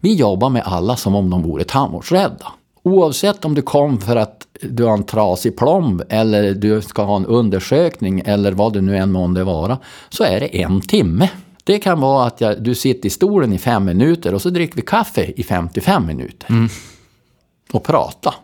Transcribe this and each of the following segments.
Vi jobbar med alla som om de vore tandvårdsrädda. Oavsett om du kom för att du har en trasig plomb eller du ska ha en undersökning eller vad det nu än månde vara, så är det en timme. Det kan vara att jag, du sitter i stolen i fem minuter och så dricker vi kaffe i 55 minuter. Mm. Och prata.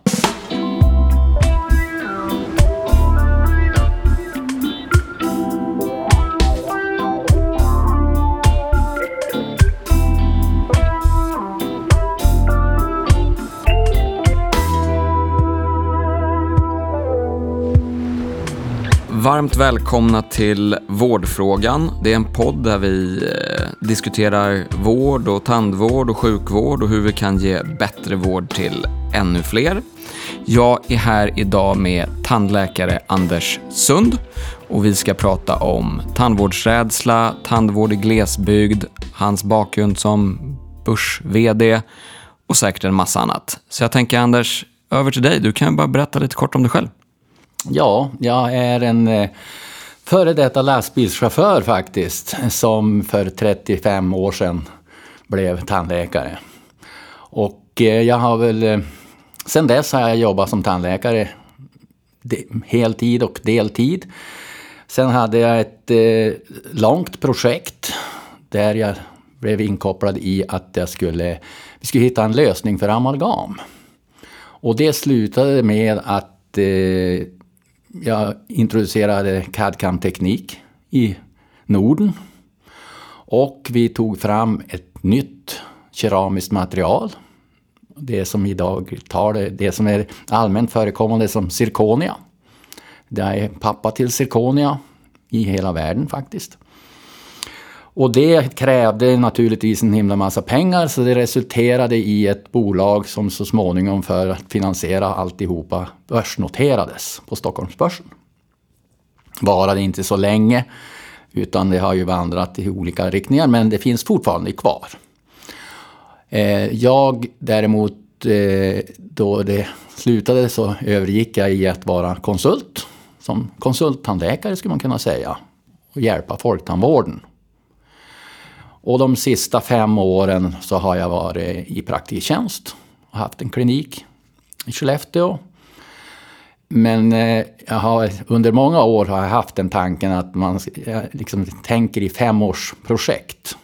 Varmt välkomna till Vårdfrågan. Det är en podd där vi eh, diskuterar vård och tandvård och sjukvård och hur vi kan ge bättre vård till ännu fler. Jag är här idag med tandläkare Anders Sund och vi ska prata om tandvårdsrädsla, tandvård i glesbygd, hans bakgrund som börs-VD och säkert en massa annat. Så jag tänker Anders, över till dig. Du kan bara berätta lite kort om dig själv. Ja, jag är en eh, före detta lastbilschaufför faktiskt, som för 35 år sedan blev tandläkare. Och eh, jag har väl, eh, sen dess har jag jobbat som tandläkare heltid och deltid. Sen hade jag ett långt projekt där jag blev inkopplad i att jag skulle, vi skulle hitta en lösning för amalgam. Och det slutade med att jag introducerade CAD-CAM-teknik i Norden. Och vi tog fram ett nytt keramiskt material. Det som idag tar det, det som är allmänt förekommande som zirkonia. Det är pappa till zirkonia i hela världen faktiskt. Och det krävde naturligtvis en himla massa pengar så det resulterade i ett bolag som så småningom för att finansiera alltihopa börsnoterades på Stockholmsbörsen. Varade inte så länge utan det har ju vandrat i olika riktningar men det finns fortfarande kvar. Eh, jag däremot, eh, då det slutade så övergick jag i att vara konsult. Som konsulttandläkare skulle man kunna säga. Och hjälpa folktandvården och de sista fem åren så har jag varit i praktiktjänst och haft en klinik i Skellefteå. Men eh, jag har, under många år har jag haft den tanken att man liksom tänker i femårsprojekt.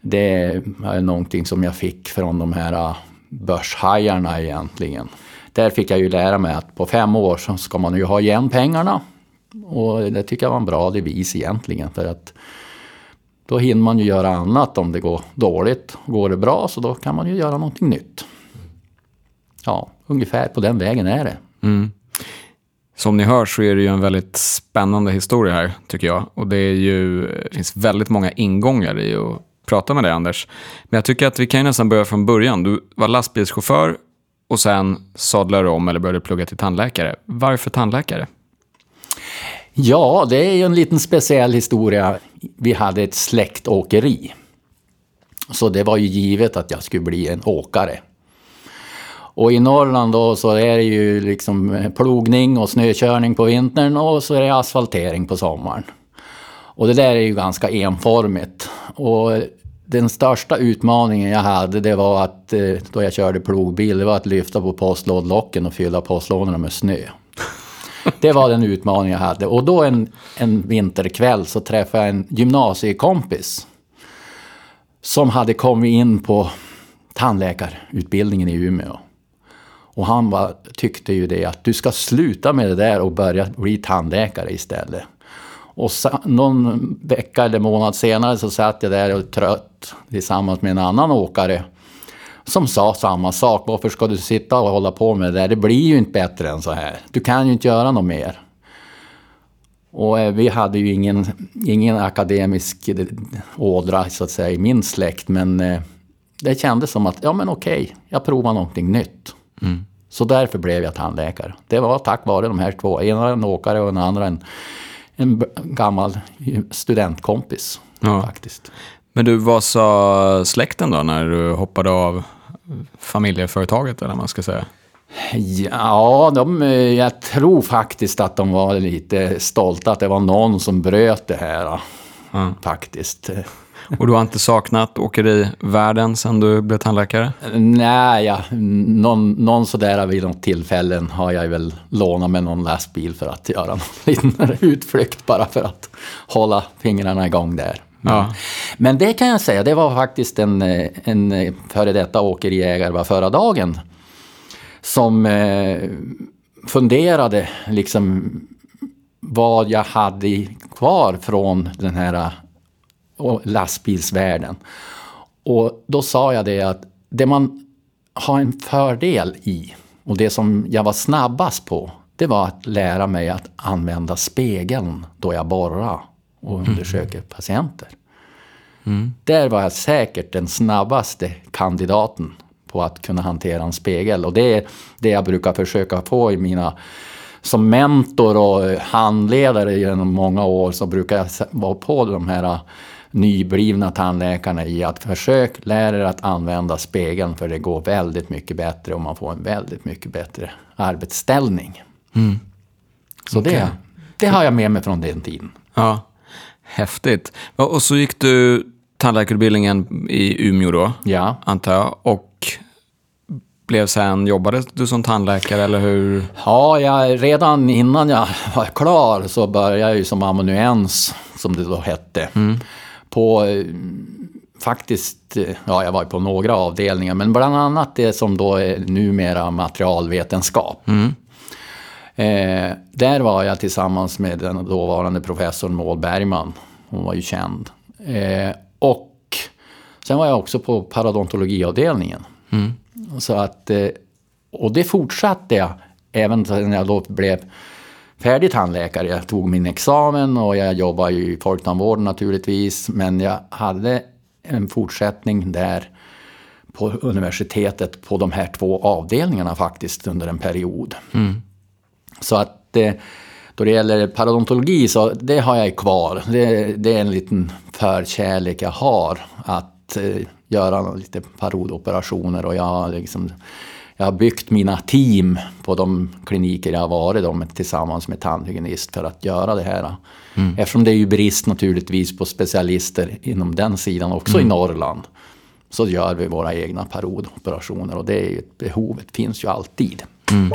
Det är någonting som jag fick från de här eh, börshajarna egentligen. Där fick jag ju lära mig att på fem år så ska man ju ha igen pengarna. Och det tycker jag var en bra devis egentligen. För att då hinner man ju göra annat om det går dåligt. Går det bra så då kan man ju göra någonting nytt. Ja, ungefär på den vägen är det. Mm. Som ni hör så är det ju en väldigt spännande historia här, tycker jag. Och det, är ju, det finns väldigt många ingångar i att prata med dig, Anders. Men jag tycker att vi kan nästan börja från början. Du var lastbilschaufför och sen sadlade du om eller började plugga till tandläkare. Varför tandläkare? Ja, det är ju en liten speciell historia. Vi hade ett släktåkeri. Så det var ju givet att jag skulle bli en åkare. Och i Norrland då så är det ju liksom plogning och snökörning på vintern och så är det asfaltering på sommaren. Och det där är ju ganska enformigt. Och den största utmaningen jag hade det var att eh, då jag körde plogbil, det var att lyfta på postlådlocken och fylla postlådorna med snö. Det var den utmaning jag hade. Och då en, en vinterkväll så träffade jag en gymnasiekompis. Som hade kommit in på tandläkarutbildningen i Umeå. Och han var, tyckte ju det att du ska sluta med det där och börja bli tandläkare istället. Och någon vecka eller månad senare så satt jag där och trött tillsammans med en annan åkare som sa samma sak. Varför ska du sitta och hålla på med det där? Det blir ju inte bättre än så här. Du kan ju inte göra något mer. Och eh, vi hade ju ingen, ingen akademisk eh, ådra så att säga i min släkt. Men eh, det kändes som att, ja men okej, jag provar någonting nytt. Mm. Så därför blev jag tandläkare. Det var tack vare de här två. En en åkare och den andra en, en gammal studentkompis. Ja. faktiskt. Men du, vad sa släkten då när du hoppade av familjeföretaget eller man ska säga? Ja, de, jag tror faktiskt att de var lite stolta att det var någon som bröt det här. Mm. Faktiskt. Och du har inte saknat åkerivärlden sedan du blev tandläkare? Nej, ja, någon, någon sådär vid något tillfällen har jag väl lånat med någon lastbil för att göra någon liten utflykt bara för att hålla fingrarna igång där. Ja. Men det kan jag säga, det var faktiskt en, eh, en eh, före detta åkeriägare var förra dagen som eh, funderade liksom vad jag hade kvar från den här eh, lastbilsvärlden. Och då sa jag det att det man har en fördel i och det som jag var snabbast på det var att lära mig att använda spegeln då jag borrade och undersöker mm. patienter. Mm. Där var jag säkert den snabbaste kandidaten på att kunna hantera en spegel. Och det är det jag brukar försöka få i mina som mentor och handledare genom många år så brukar jag vara på de här nyblivna tandläkarna i att försök lära er att använda spegeln för det går väldigt mycket bättre och man får en väldigt mycket bättre arbetsställning. Mm. Så okay. det, det har jag med mig från den tiden. Ja, Häftigt. Och så gick du tandläkarutbildningen i Umeå då, ja. antar jag. Och blev sen, jobbade du som tandläkare eller hur? Ja, jag, redan innan jag var klar så började jag ju som amanuens, som det då hette. Mm. På faktiskt, ja jag var på några avdelningar, men bland annat det som då är numera materialvetenskap. Mm. Eh, där var jag tillsammans med den dåvarande professorn Maud Bergman. Hon var ju känd. Eh, och sen var jag också på paradontologiavdelningen. Mm. Så att, eh, och det fortsatte jag även när jag då blev färdig tandläkare. Jag tog min examen och jag jobbade i folktandvården naturligtvis. Men jag hade en fortsättning där på universitetet på de här två avdelningarna faktiskt under en period. Mm. Så att eh, då det gäller parodontologi så det har jag kvar. Det, det är en liten förkärlek jag har att eh, göra lite parodoperationer och jag har, liksom, jag har byggt mina team på de kliniker jag har varit då, tillsammans med tandhygienist för att göra det här. Mm. Eftersom det är ju brist naturligtvis på specialister inom den sidan också mm. i Norrland så gör vi våra egna parodoperationer och det är ju, behovet finns ju alltid. Mm.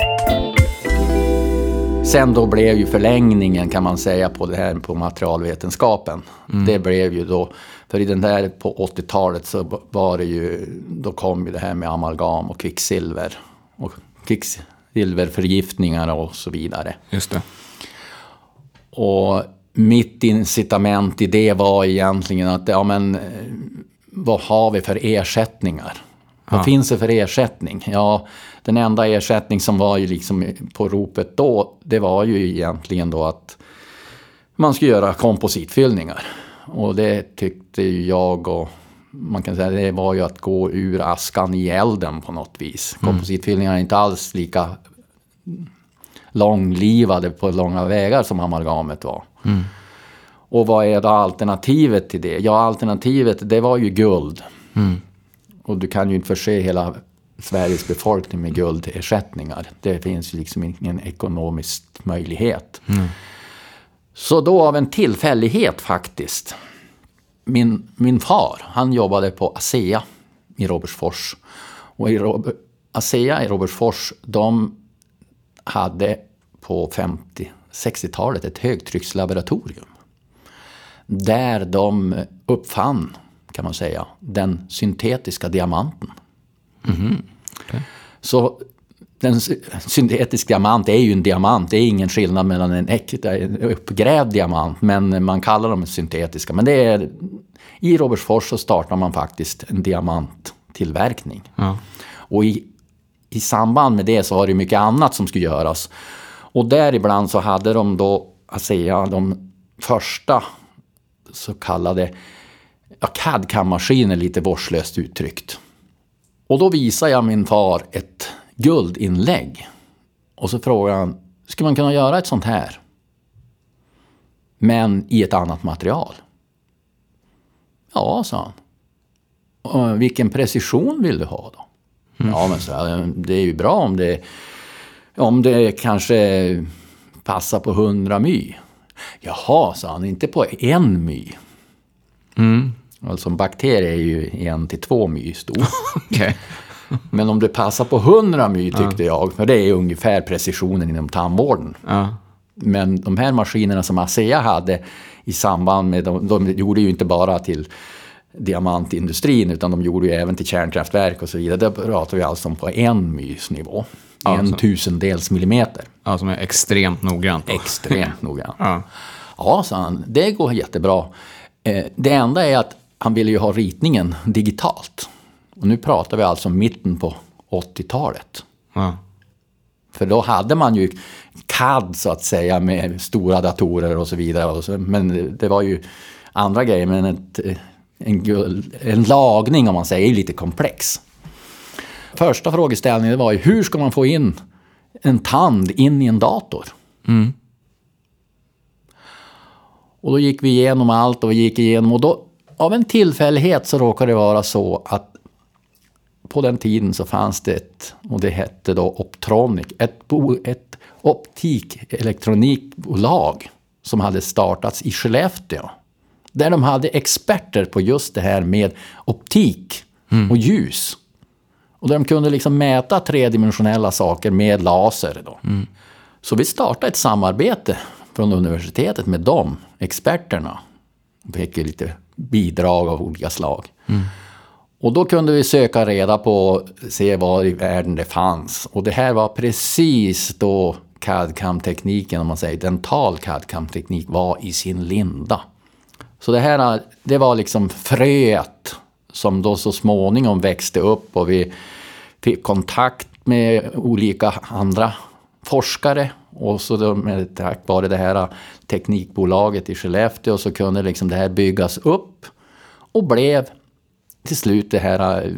Sen då blev ju förlängningen kan man säga på det här på materialvetenskapen. Mm. Det blev ju då, för i den där på 80-talet så var det ju, då kom ju det här med amalgam och kvicksilver. Och kvicksilverförgiftningar och så vidare. Just det. Och mitt incitament i det var egentligen att, ja men vad har vi för ersättningar? Vad finns det för ersättning? Ja, den enda ersättning som var ju liksom på ropet då, det var ju egentligen då att man skulle göra kompositfyllningar. Och det tyckte ju jag och man kan säga det var ju att gå ur askan i elden på något vis. Mm. Kompositfyllningar är inte alls lika långlivade på långa vägar som amalgamet var. Mm. Och vad är då alternativet till det? Ja, alternativet det var ju guld. Mm. Och du kan ju inte förse hela Sveriges befolkning med guldersättningar. Det finns liksom ingen ekonomisk möjlighet. Mm. Så då av en tillfällighet faktiskt. Min, min far, han jobbade på ASEA i Robertsfors. Och i Rob ASEA i Robertsfors, de hade på 50-60-talet ett högtryckslaboratorium. Där de uppfann kan man säga, den syntetiska diamanten. Mm. Okay. Så den syntetiska diamant är ju en diamant. Det är ingen skillnad mellan en äkta, uppgrävd diamant. Men man kallar dem syntetiska. Men det är, i Robertsfors så startar man faktiskt en diamanttillverkning. Ja. Och i, i samband med det så har det mycket annat som skulle göras. Och däribland så hade de då ASEA de första så kallade ja, CAD-CAM-maskiner lite vårdslöst uttryckt. Och då visar jag min far ett guldinlägg. Och så frågar han, skulle man kunna göra ett sånt här? Men i ett annat material? Ja, sa han. Och vilken precision vill du ha då? Mm. Ja, men så, det är ju bra om det, om det kanske passar på 100 my. Jaha, sa han, inte på en my. Mm. Alltså en bakterie är ju en till två my stor. Okej. Men om det passar på 100 my tyckte jag, för det är ungefär precisionen inom tandvården. Ja. Men de här maskinerna som ASEA hade i samband med, de, de gjorde ju inte bara till diamantindustrin utan de gjorde ju även till kärnkraftverk och så vidare. Där pratar vi alltså om på en mys nivå. Ja, en så- tusendels millimeter. ja, som är extremt noggrant. Extremt noga. Ja. Ja, sa han, det går jättebra. Eh, det enda är att han ville ju ha ritningen digitalt. Och nu pratar vi alltså om mitten på 80-talet. Ja. För då hade man ju CAD så att säga med stora datorer och så vidare. Men det var ju andra grejer. Men ett, en, guld- en lagning om man säger är lite komplex. Första frågeställningen var ju hur ska man få in en tand in i en dator? Och då gick vi igenom allt och vi gick igenom och då av en tillfällighet så råkade det vara så att på den tiden så fanns det ett, och det hette då Optronic, ett, bo, ett optikelektronikbolag som hade startats i Skellefteå. Där de hade experter på just det här med optik och ljus. Och där de kunde liksom mäta tredimensionella saker med laser. Då. Så vi startade ett samarbete från universitetet med de experterna. Vi fick lite bidrag av olika slag. Och då kunde vi söka reda på, se var i världen det fanns. Och det här var precis då CAD-CAM-tekniken, om man säger dental CAD-CAM-teknik, var i sin linda. Så det här det var liksom fröet som då så småningom växte upp och vi fick kontakt med olika andra forskare. Och så då med, tack vare det här teknikbolaget i Skellefteå så kunde liksom det här byggas upp och blev till slut det här eh,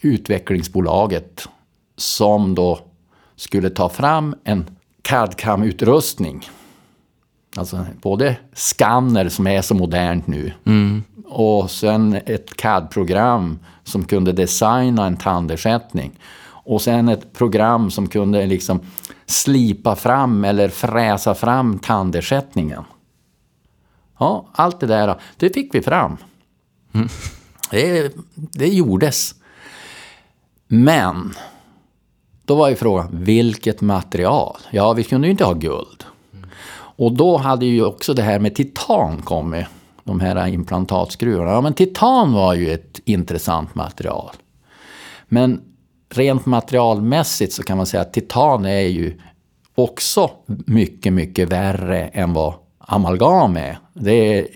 utvecklingsbolaget som då skulle ta fram en CAD-CAM-utrustning. Alltså både skanner som är så modernt nu och sen ett CAD-program som kunde designa en tandersättning. Och sen ett program som kunde liksom slipa fram eller fräsa fram tandersättningen. Ja, allt det där, det fick vi fram. Mm. Det, det gjordes. Men, då var ju frågan, vilket material? Ja, vi kunde ju inte ha guld. Och då hade ju också det här med titan kommit. De här implantatskruvarna. Ja, men titan var ju ett intressant material. Men rent materialmässigt så kan man säga att titan är ju också mycket, mycket värre än vad amalgam är. Det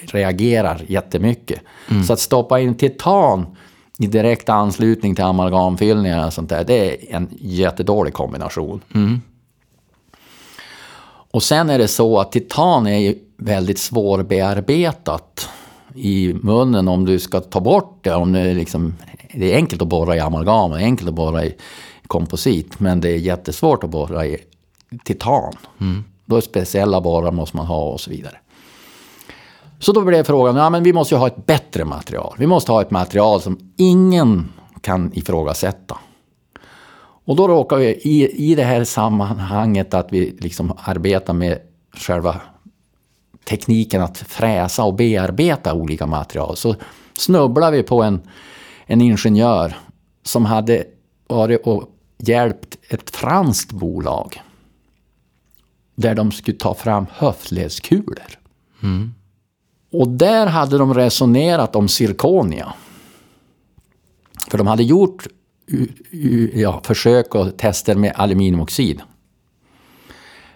reagerar jättemycket. Så att stoppa in titan i direkt anslutning till amalgamfyllningar och sånt där, det är en jättedålig kombination. Och sen är det så att titan är ju väldigt svårbearbetat i munnen om du ska ta bort det. Om det, är liksom, det är enkelt att borra i amalgam, det är enkelt att borra i komposit, men det är jättesvårt att borra i titan. Då är speciella borrar måste man ha och så vidare. Så då blev frågan, ja men vi måste ju ha ett bättre material. Vi måste ha ett material som ingen kan ifrågasätta. Och då råkar vi i, i det här sammanhanget att vi liksom arbetar med själva tekniken att fräsa och bearbeta olika material. Så snubblar vi på en, en ingenjör som hade varit och hjälpt ett franskt bolag. Där de skulle ta fram höftledskulor. Och där hade de resonerat om zirkonia. För de hade gjort ja, försök och tester med aluminiumoxid.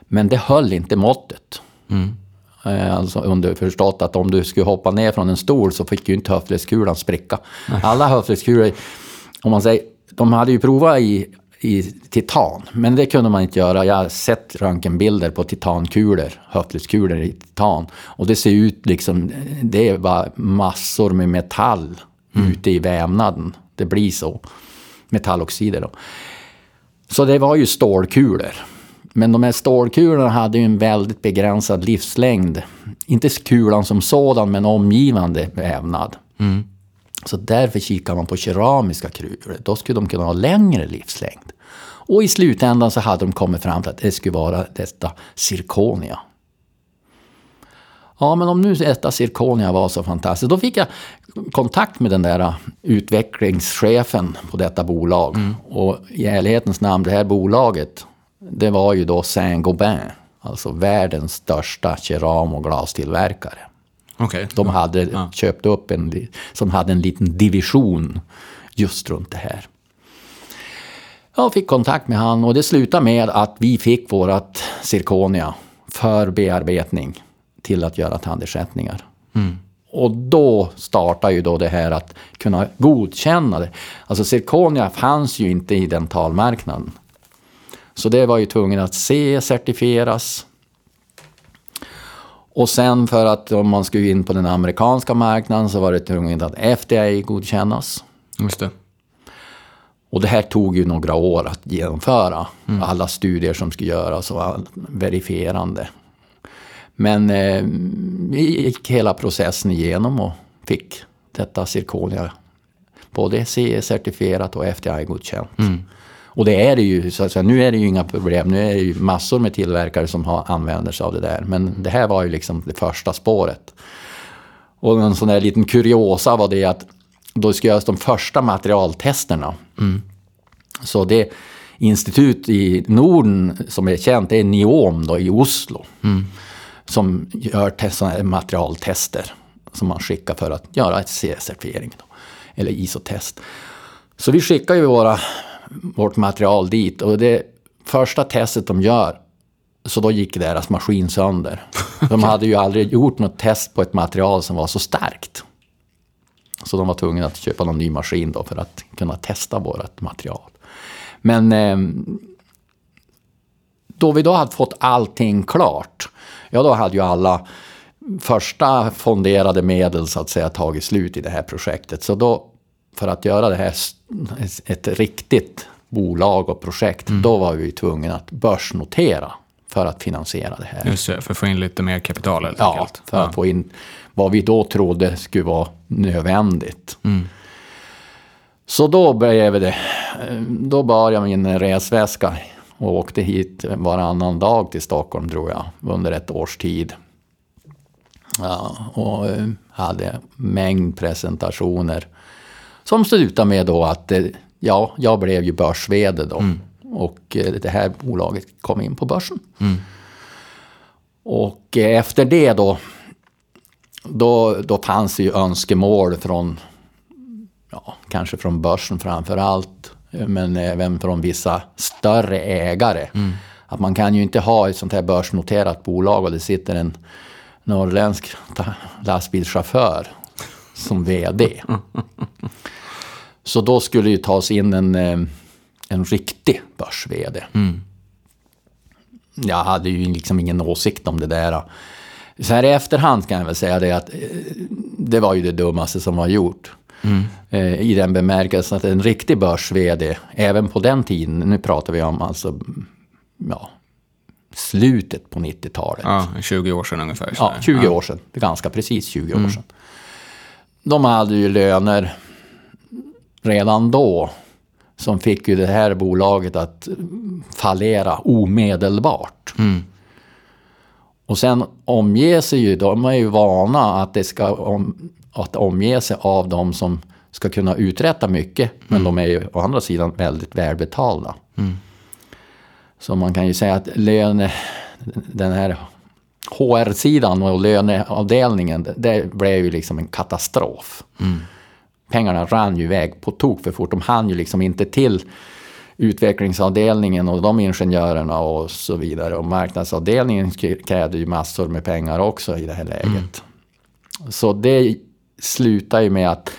Men det höll inte måttet. Eh, Alltså underförstått att om du skulle hoppa ner från en stol så fick ju inte höftledskulan spricka. Alla höftledskulor, om man säger, de hade ju provat i, i titan, men det kunde man inte göra. Jag har sett röntgenbilder på titankulor, höftledskulor i titan. Och det ser ut liksom, det är bara massor med metall ute i vävnaden. Det blir så. Metalloxider då. Så det var ju stålkulor. Men de här stålkulorna hade ju en väldigt begränsad livslängd. Inte kulan som sådan, men omgivande vävnad. Så därför kikar man på keramiska kulor. Då skulle de kunna ha längre livslängd. Och i slutändan så hade de kommit fram till att det skulle vara detta zirkonia. Ja, men om nu detta Zirconia var så fantastiskt. Då fick jag kontakt med den där utvecklingschefen på detta bolag. Mm. Och i ärlighetens namn, det här bolaget, det var ju då Saint-Gobain. Alltså världens största keram och glastillverkare. Okay. De hade ja. köpt upp en, som hade en liten division just runt det här. Jag fick kontakt med han och det slutade med att vi fick vårat zirkonia för bearbetning till att göra tandersättningar. Mm. Och då startar ju då det här att kunna godkänna det. Alltså zirkonia fanns ju inte i dentalmarknaden. Så det var ju tvungen att C-certifieras. Och sen för att om man skulle in på den amerikanska marknaden så var det tvungen att FDA godkännas. Just det. Och det här tog ju några år att genomföra. Mm. Alla studier som skulle göras och verifierande. Men eh, vi gick hela processen igenom och fick detta zirkonia både CE-certifierat och FDI-godkänt. Mm. Och det är det ju, så att säga, nu är det ju inga problem. Nu är det ju massor med tillverkare som har, använder sig av det där. Men det här var ju liksom det första spåret. Och en sån där liten kuriosa var det att då ska göras de första materialtesterna. Mm. Så det institut i Norden som är känt är NIOM då, i Oslo. Mm. Som gör test, materialtester som man skickar för att göra ett CE-certifiering. Eller ISO-test. Så vi skickar ju våra, vårt material dit och det första testet de gör så då gick deras maskin sönder. De hade ju aldrig gjort något test på ett material som var så starkt. Så de var tvungna att köpa någon ny maskin då för att kunna testa vårt material. Men eh, då vi då hade fått allting klart, ja då hade ju alla första fonderade medel så att säga tagit slut i det här projektet. Så då, för att göra det här ett riktigt bolag och projekt, mm. då var vi tvungna att börsnotera för att finansiera det här. Just det, för att få in lite mer kapital helt ja, enkelt. för ja. att få in vad vi då trodde skulle vara nödvändigt. Mm. Så då blev det, då bar jag min resväska och åkte hit varannan dag till Stockholm tror jag, under ett års tid. Ja, och eh, hade mängd presentationer som slutade med då att eh, ja, jag blev ju börs då. Mm. Och eh, det här bolaget kom in på börsen. Mm. Och efter det då, då, då fanns det ju önskemål från ja, kanske från börsen framför allt, men även från vissa större ägare. Mm. Att man kan ju inte ha ett sånt här börsnoterat bolag och det sitter en norrländsk lastbilschaufför som VD. Så då skulle det tas in en, eh, en riktig börs-VD. Mm. Jag hade ju liksom ingen åsikt om det där. Så här i efterhand kan jag väl säga det att eh, det var ju det dummaste som var gjort. Mm. I den bemärkelsen att en riktig börs-VD, även på den tiden, nu pratar vi om alltså, ja, slutet på 90-talet. Ja, 20 år sedan ungefär. Ja, 20 ja. år sedan. Ganska precis 20 mm. år sedan. De hade ju löner redan då som fick ju det här bolaget att fallera omedelbart. Mm. Och sen omge sig ju, de är ju vana att det ska om, att omge sig av de som ska kunna uträtta mycket. Mm. Men de är ju å andra sidan väldigt välbetalda. Mm. Så man kan ju säga att löne, den här HR-sidan och löneavdelningen, det blev ju liksom en katastrof. Mm. Pengarna rann ju iväg på tok för fort. De hann ju liksom inte till utvecklingsavdelningen och de ingenjörerna och så vidare. Och marknadsavdelningen krävde ju massor med pengar också i det här läget. Mm. Så det slutade ju med att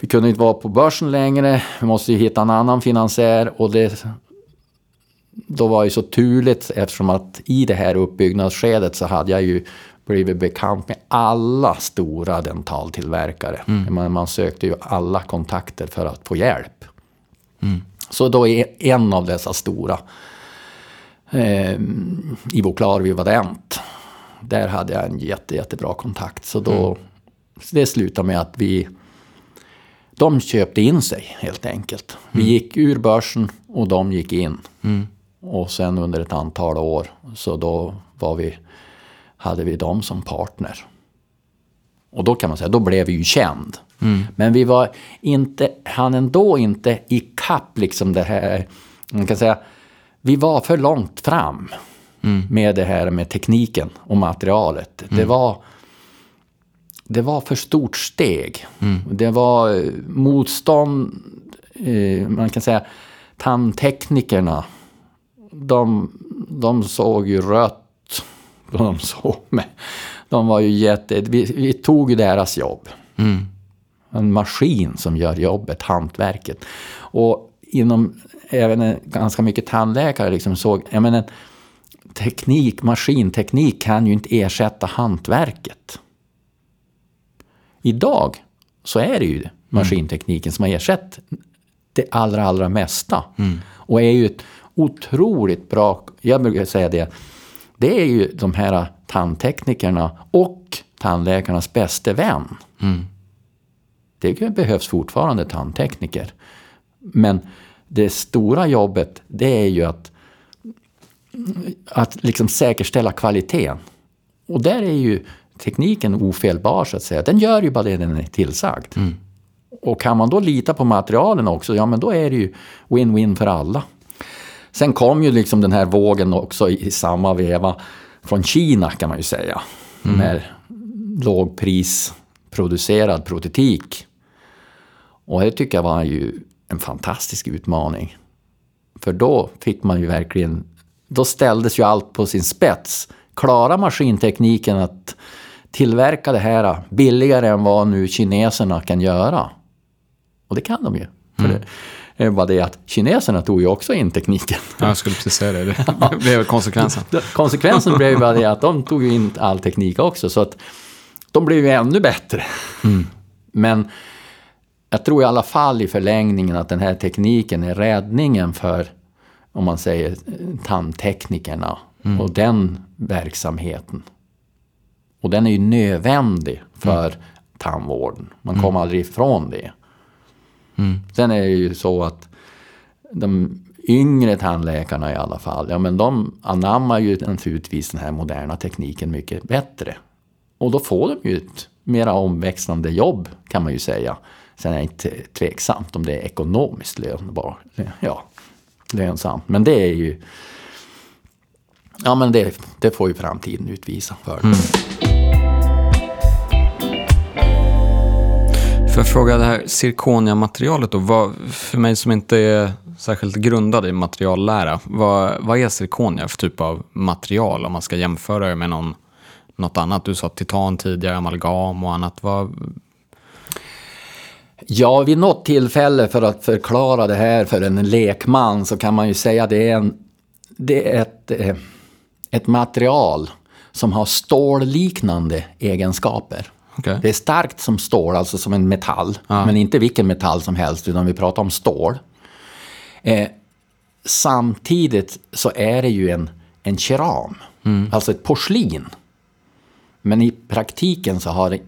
vi kunde inte vara på börsen längre. Vi måste ju hitta en annan finansiär och det då var det så turligt eftersom att i det här uppbyggnadsskedet så hade jag ju blivit bekant med alla stora dentaltillverkare. Mm. Man, man sökte ju alla kontakter för att få hjälp. Mm. Så då är en av dessa stora, eh, Ivo Klar Vivadent, där hade jag en jätte, jättebra kontakt. Så då, mm. det slutade med att vi, de köpte in sig helt enkelt. Vi mm. gick ur börsen och de gick in. Mm. Och sen under ett antal år, så då var vi hade vi dem som partner. Och då kan man säga, då blev vi ju känd. Men vi var inte, han ändå inte i kapp liksom det här, man kan säga, vi var för långt fram med det här med tekniken och materialet. Det var det var för stort steg. Det var eh, motstånd, eh, man kan säga tandteknikerna, de, de såg ju rött. De såg med. De var ju jätte... Vi, vi tog ju deras jobb. En maskin som gör jobbet, hantverket. Och inom även en- ganska mycket tandläkare liksom såg, jag menar, teknik, maskinteknik kan ju inte ersätta hantverket. Idag så är det ju maskintekniken som har ersatt det allra, allra mesta. Och är ju ett otroligt bra, jag brukar säga det, det är ju de här tandteknikerna och tandläkarnas bäste vän. Det behövs fortfarande tandtekniker. Men det stora jobbet, det är ju att, att liksom säkerställa kvaliteten. Och där är ju tekniken ofelbar så att säga. Den gör ju bara det den är tillsagd. Och kan man då lita på materialen också, ja men då är det ju win-win för alla. Sen kom ju liksom den här vågen också i, i samma veva från Kina kan man ju säga. Med lågprisproducerad protetik. Och det tycker jag var ju en fantastisk utmaning. För då fick man ju verkligen, då ställdes ju allt på sin spets. Klarar maskintekniken att tillverka det här billigare än vad nu kineserna kan göra? Och det kan de ju. För det är bara det att kineserna tog ju också in tekniken. Ja, jag skulle precis säga det. Det blev konsekvensen. Konsekvensen blev bara det att de tog ju in all teknik också. Så att de blev ju ännu bättre. Men jag tror i alla fall i förlängningen att den här tekniken är räddningen för, om man säger tandteknikerna och den verksamheten. Och den är ju nödvändig för tandvården. Man kommer aldrig ifrån det. Mm. Sen är det ju så att de yngre tandläkarna i alla fall, ja men de anammar ju naturligtvis den här moderna tekniken mycket bättre. Och då får de ju ett mera omväxlande jobb kan man ju säga. Sen är det inte tveksamt om det är ekonomiskt lönbar, Ja, lönsamt. Men det är ju... Ja men det, det får ju framtiden utvisa för Mm. Får jag fråga det här zirkoniamaterialet då? Vad, för mig som inte är särskilt grundad i materiallära, vad, vad är zirkonia för typ av material om man ska jämföra det med någon, något annat? Du sa titan tidigare, amalgam och annat. Vad, Ja, vid något tillfälle för att förklara det här för en lekman så kan man ju säga att det är, en, det är ett, eh, ett material som har stålliknande egenskaper. Okej. Det är starkt som stål, alltså som en metall. Men inte vilken metall som helst, utan vi pratar om stål. Eh, samtidigt så är det ju en, en keram, alltså ett porslin. Men i praktiken så har det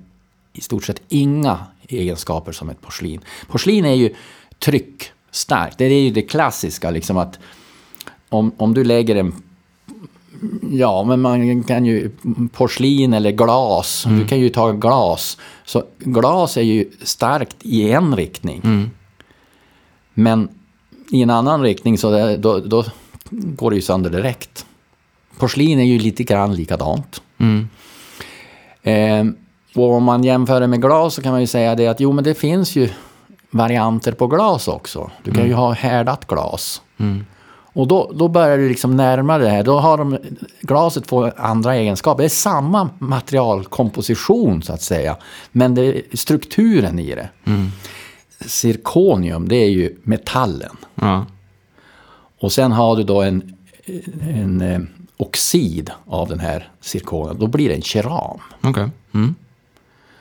i stort sett inga egenskaper som ett porslin. Porslin är ju tryckstarkt. Det är ju det klassiska, liksom att om, om du lägger en Ja, men man kan ju porslin eller glas. Du kan ju ta glas. Så glas är ju starkt i en riktning. Men i en annan riktning så det, då, då går det ju sönder direkt. Porslin är ju lite grann likadant. Eh, och om man jämför det med glas så kan man ju säga det att jo men det finns ju varianter på glas också. Du kan ju ha härdat glas. Och då, då börjar du liksom närma dig det här. Då har de, glaset får andra egenskaper. Det är samma materialkomposition så att säga. Men det är strukturen i det. Zirkonium, det är ju metallen. ja. Och sen har du då en, en eh, oxid av den här zirkonium. Då blir det en keram. Okej. Mm.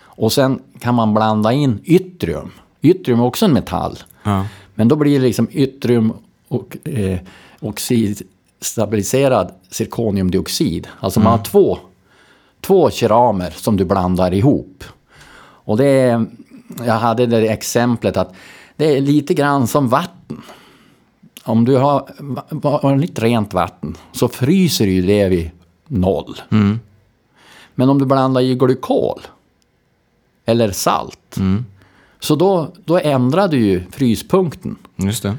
Och sen kan man blanda in yttrium. Yttrium är också en metall. Ja. Men då blir det liksom yttrium och eh, oxidstabiliserad zirkoniumdioxid. Alltså man har två, två keramer som du blandar ihop. Och det är, jag hade det exemplet att det är lite grann som vatten. Om du har va- vanligt rent vatten så fryser ju det vid noll. Men om du blandar i glykol eller salt, så då, då ändrar du ju fryspunkten. Just det.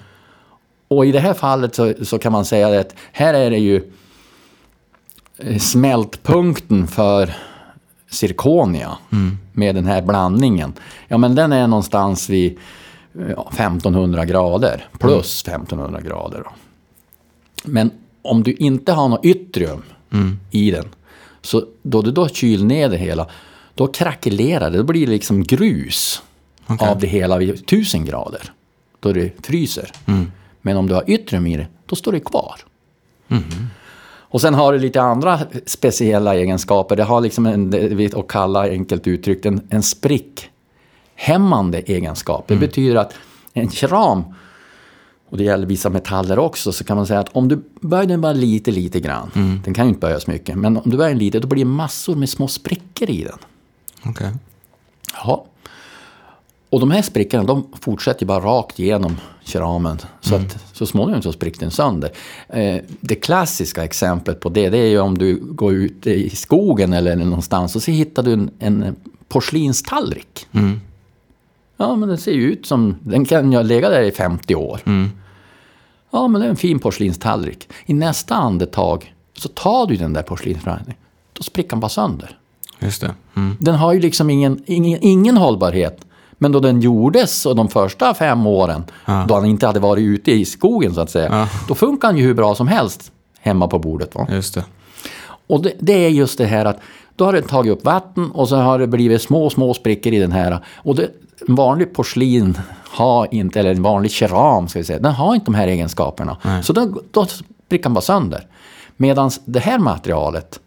Och i det här fallet så, så kan man säga att här är det ju eh, smältpunkten för zirkonia med den här blandningen. Ja, men den är någonstans vid ja, 1500 grader, plus 1500 grader. Då. Men om du inte har något yttrium i den, så då du då kyl ner det hela, då krackelerar det, då blir det liksom grus av det hela vid 1000 grader, då det fryser. Men om du har yttrium i det, då står det kvar. Och sen har det lite andra speciella egenskaper. Det har liksom en, det att kalla enkelt uttryckt en, en sprickhämmande egenskap. Det betyder att en keram, och det gäller vissa metaller också, så kan man säga att om du böjer den bara lite, lite grann, den kan ju inte böjas mycket, men om du böjer den lite, då blir det massor med små sprickor i den. Okej. Jaha. Och de här sprickorna de fortsätter bara rakt igenom keramen. Så att så småningom så spricker den sönder. Eh, det klassiska exemplet på det, det är ju om du går ut i skogen eller någonstans och så hittar du en, en porslinstallrik. Ja, men den ser ju ut som... Den kan ju ha legat där i 50 år. Ja, men det är en fin porslinstallrik. I nästa andetag så tar du den där porslinstallriken. Då spricker den bara sönder. Just det. Mm. Den har ju liksom ingen, ingen, ingen hållbarhet. Men då den gjordes och de första fem åren, då han inte hade varit ute i skogen så att säga, Ja. då funkar han ju hur bra som helst hemma på bordet. Va? Just det. Och det, det är just det här att då har det tagit upp vatten och så har det blivit små, små sprickor i den här. Och det, en vanlig porslin har inte, eller en vanlig keram ska vi säga, den har inte de här egenskaperna. Så då, då den bara sönder. Medan det här materialet,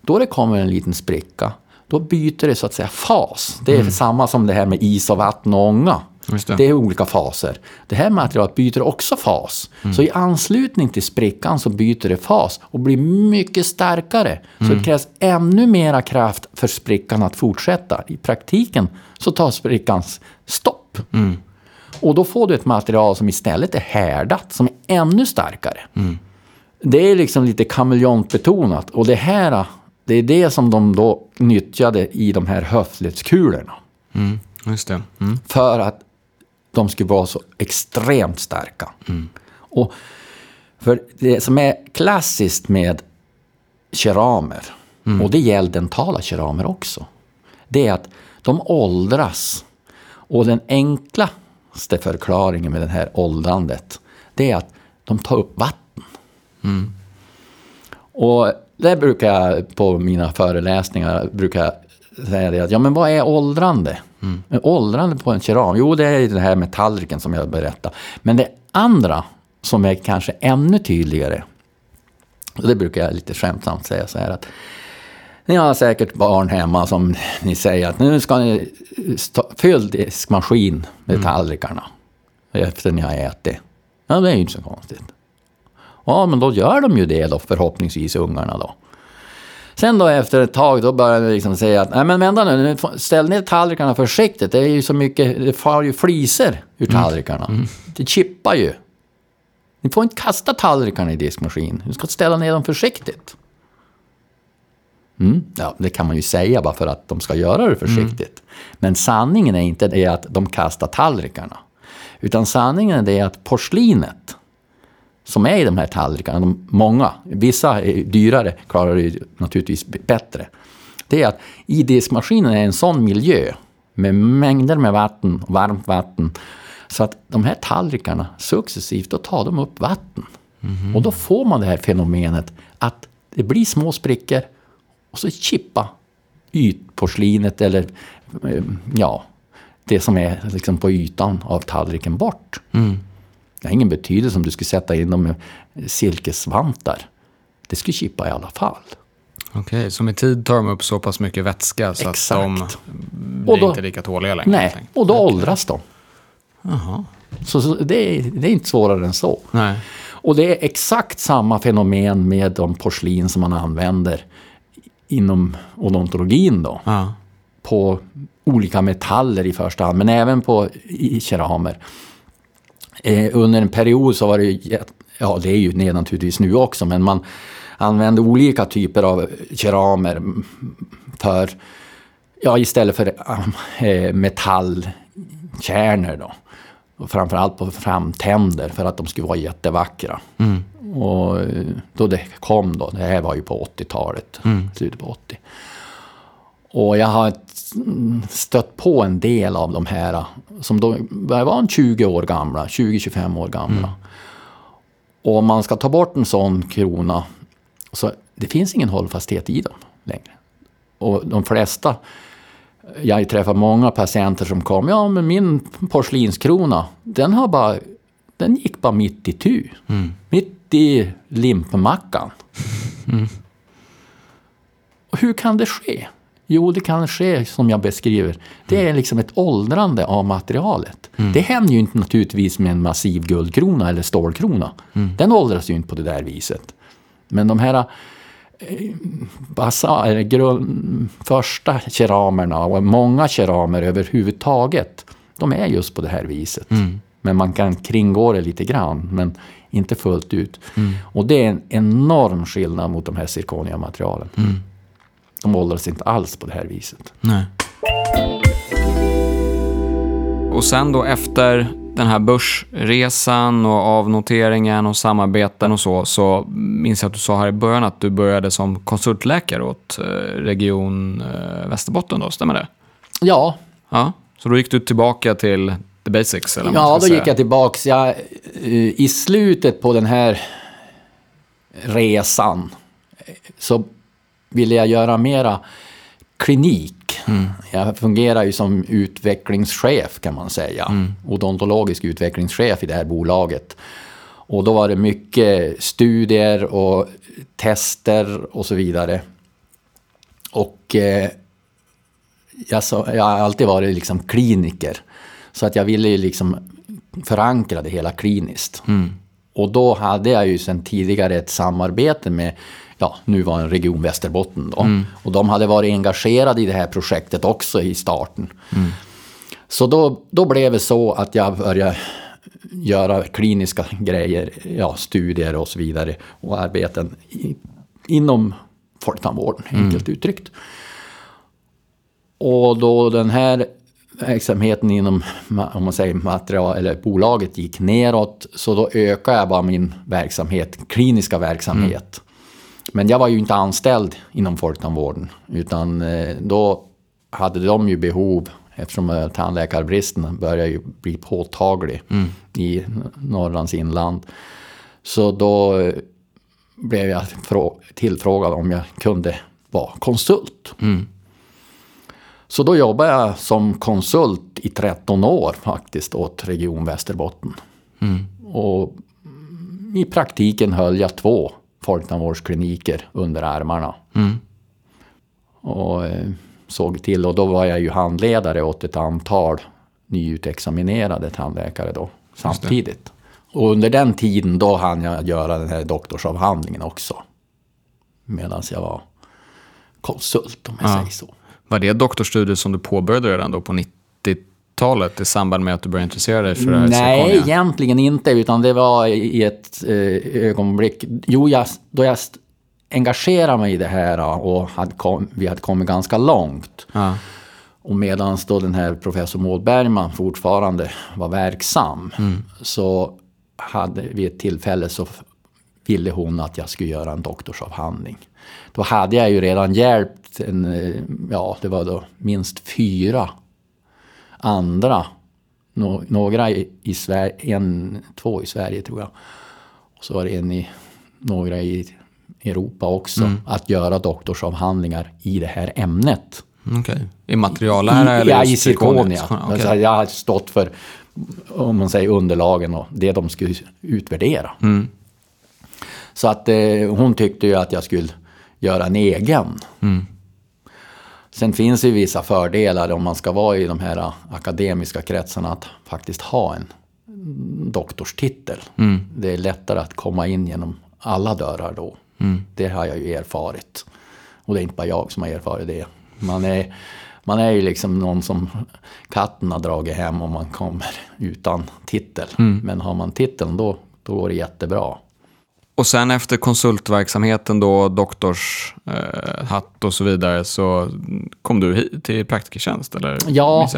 då det kommer en liten spricka, då byter det så att säga fas. Det är samma som det här med is och vatten och ånga. Det. det är olika faser. Det här materialet byter också fas. Så i anslutning till sprickan så byter det fas och blir mycket starkare. Så det krävs ännu mera kraft för sprickan att fortsätta. I praktiken så tar sprickans stopp. Och då får du ett material som istället är härdat, som är ännu starkare. Det är liksom lite kameleontbetonat. Och det här, det är det som de då nyttjade i de här höftledskulorna. Mm. Just det. Mm. För att de skulle vara så extremt starka. Och för det som är klassiskt med keramer, och det gäller dentala keramer också, det är att de åldras. Och den enklaste förklaringen med det här åldrandet, det är att de tar upp vatten. Och det brukar jag på mina föreläsningar brukar säga det att, ja men vad är åldrande? Men Åldrande på en keram? Jo, det är det här med tallriken som jag berättade. Men det andra som är kanske ännu tydligare, och det brukar jag lite skämtsamt säga så här att ni har säkert barn hemma som ni säger att nu ska ni sta- fyll diskmaskin med tallrikarna efter ni har ätit. Ja, det är ju inte så konstigt. Ja, men då gör de ju det då, förhoppningsvis ungarna då. Sen då efter ett tag då börjar de liksom säga att nej men vänta nu, nu ställ ner tallrikarna försiktigt. Det är ju så mycket, det far ju fliser ur tallrikarna. Det chippar ju. Ni får inte kasta tallrikarna i diskmaskin. Du ska ställa ner dem försiktigt. Mm. Ja, det kan man ju säga bara för att de ska göra det försiktigt. Men sanningen är inte det att de kastar tallrikarna. Utan sanningen är det att porslinet som är i de här tallrikarna, de, många, vissa är dyrare, klarar det naturligtvis bättre. Det är att i diskmaskinen är en sån miljö med mängder med vatten, varmt vatten, så att de här tallrikarna successivt, då tar de upp vatten. Och då får man det här fenomenet att det blir små sprickor och så chippa ytporslinet eller eh, ja, det som är liksom på ytan av tallriken bort. Det har ingen betydelse om du skulle sätta in dem med silkesvantar. Det skulle chippa i alla fall. Okej, så med tid tar de upp så pass mycket vätska så Exakt. att de blir då- inte lika tåliga längre? Nej, och då åldras de. Jaha. Så, så det, är, det är inte svårare än så. Nej. Och det är exakt samma fenomen med de porslin som man använder inom odontologin då. Ja. På olika metaller i första hand, men även på i keramer. Eh, under en period så var det, ja det är ju det naturligtvis nu också, men man använde olika typer av keramer för, ja istället för äh, metallkärnor då. Och framförallt på framtänder för att de skulle vara jättevackra. Mm. Och då det kom då, det här var ju på 80-talet, mm. slutet på 80. Och jag har stött på en del av de här som då var 20 år gamla, 20-25 år gamla. Mm. Och om man ska ta bort en sån krona, så det finns ingen hållfasthet i dem längre. Och de flesta, jag har träffat många patienter som kom, ja men min porslinskrona, den har bara, den gick bara mitt i tu. Mm. Mitt i limpmackan. Mm. Och hur kan det ske? Jo, det kan ske som jag beskriver. Det är liksom ett åldrande av materialet. Mm. Det händer ju inte naturligtvis med en massiv guldkrona eller stålkrona. Mm. Den åldras ju inte på det där viset. Men de här eh, bassa, eller grund, första keramerna och många keramer överhuvudtaget, de är just på det här viset. Mm. Men man kan kringgå det lite grann, men inte fullt ut. Mm. Och det är en enorm skillnad mot de här zirkoniamaterialen. Mm. De åldras inte alls på det här viset. Nej. Och sen då efter den här börsresan och avnoteringen och samarbeten och så, så minns jag att du sa här i början att du började som konsultläkare åt eh, Region eh, Västerbotten då, stämmer det? Ja. ja. Så då gick du tillbaka till the basics? Eller ja, då säga. gick jag tillbaka. Jag, eh, I slutet på den här resan så ville jag göra mera klinik. Mm. Jag fungerar ju som utvecklingschef kan man säga. Mm. Odontologisk utvecklingschef i det här bolaget. Och då var det mycket studier och tester och så vidare. Och eh, jag, jag har alltid varit liksom kliniker. Så att jag ville liksom förankra det hela kliniskt. Mm. Och då hade jag ju sedan tidigare ett samarbete med ja, nuvarande Region Västerbotten. Då. Mm. Och de hade varit engagerade i det här projektet också i starten. Mm. Så då, då blev det så att jag började göra kliniska grejer, ja, studier och så vidare och arbeten i, inom folktandvården, mm. enkelt uttryckt. Och då den här verksamheten inom om man säger material, eller bolaget gick neråt så då ökade jag bara min verksamhet, kliniska verksamhet. Men jag var ju inte anställd inom folktandvården utan eh, då hade de ju behov eftersom eh, tandläkarbristen börjar ju bli påtaglig mm. i Norrlands inland. Så då eh, blev jag tillfrågad om jag kunde vara konsult. Mm. Så då jobbade jag som konsult i 13 år faktiskt åt Region Västerbotten. Mm. Och i praktiken höll jag två folktandvårdskliniker under armarna. Mm. Och eh, såg till, och då var jag ju handledare åt ett antal nyutexaminerade tandläkare då samtidigt. Och under den tiden då hann jag göra den här doktorsavhandlingen också. Medan jag var konsult om jag ja. säger så. Var det doktorsstudier som du påbörjade redan då på 90 talet i samband med att du började intressera dig för Nej, zirkonia? egentligen inte, utan det var i ett eh, ögonblick. Jo, jag, då jag engagerade mig i det här och hade kom, vi hade kommit ganska långt. Ja. Och medan då den här professor Maud Bergman fortfarande var verksam mm. så hade vid ett tillfälle så ville hon att jag skulle göra en doktorsavhandling. Då hade jag ju redan hjälpt, en, eh, ja det var då minst fyra andra. Nå några i, i Sverige, en, två i Sverige tror jag. Och så var det en i, några i Europa också. Mm. Att göra doktorsavhandlingar i det här ämnet. Okay. I materiallära eller Ja, i zirkonia. Okay. Alltså, jag har stått för om man säger underlagen och det de skulle utvärdera. Mm. Så att eh, hon tyckte ju att jag skulle göra en egen. Mm. Sen finns det vissa fördelar om man ska vara i de här akademiska kretsarna att faktiskt ha en doktorstitel. Mm. Det är lättare att komma in genom alla dörrar då. Mm. Det har jag ju erfarit. Och det är inte bara jag som har erfarit det. Man är, man är ju liksom någon som katten har dragit hem om man kommer utan titel. Mm. Men har man titeln då, då går det jättebra. Och sen efter konsultverksamheten då, doktorshatt och så vidare, så kom du hit till praktikertjänst, eller? Ja,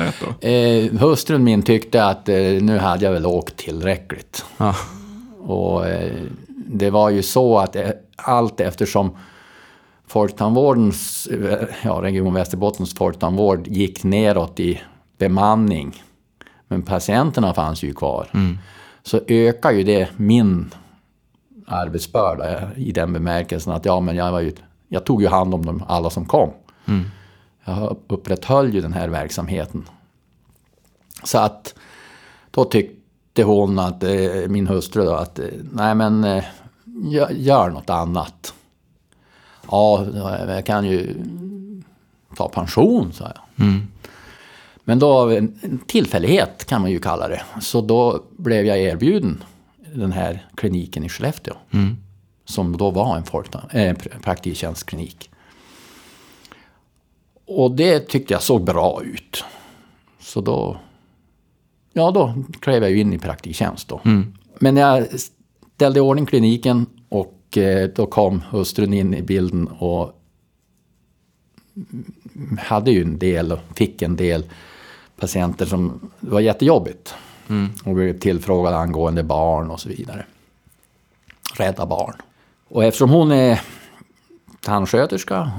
eh, hustrun min tyckte att eh, nu hade jag väl åkt tillräckligt. Ja. Och eh, det var ju så att eh, allt eftersom Folktandvårdens, eh, ja, Region Västerbottens folktandvård gick neråt i bemanning, men patienterna fanns ju kvar, så ökar ju det min arbetsbörda i den bemärkelsen att ja, men jag, var ju, jag tog ju hand om dem, alla som kom. Jag upprätthöll ju den här verksamheten. Så att då tyckte hon, att, eh, min hustru då, att eh, nej men eh, gör, något annat. Ja, jag kan ju ta pension, sa jag. Men då av en tillfällighet kan man ju kalla det. Så då blev jag erbjuden den här kliniken i Skellefteå. Som då var en folktan- eh, pr- praktiktjänstklinik. Och det tyckte jag såg bra ut. Så då, ja då klev jag in i praktiktjänst då. Men jag ställde i ordning kliniken och eh, då kom hustrun in i bilden och hade ju en del och fick en del patienter som det var jättejobbigt. Och blev tillfrågade angående barn och så vidare. Rädda barn. Och eftersom hon är tandsköterska,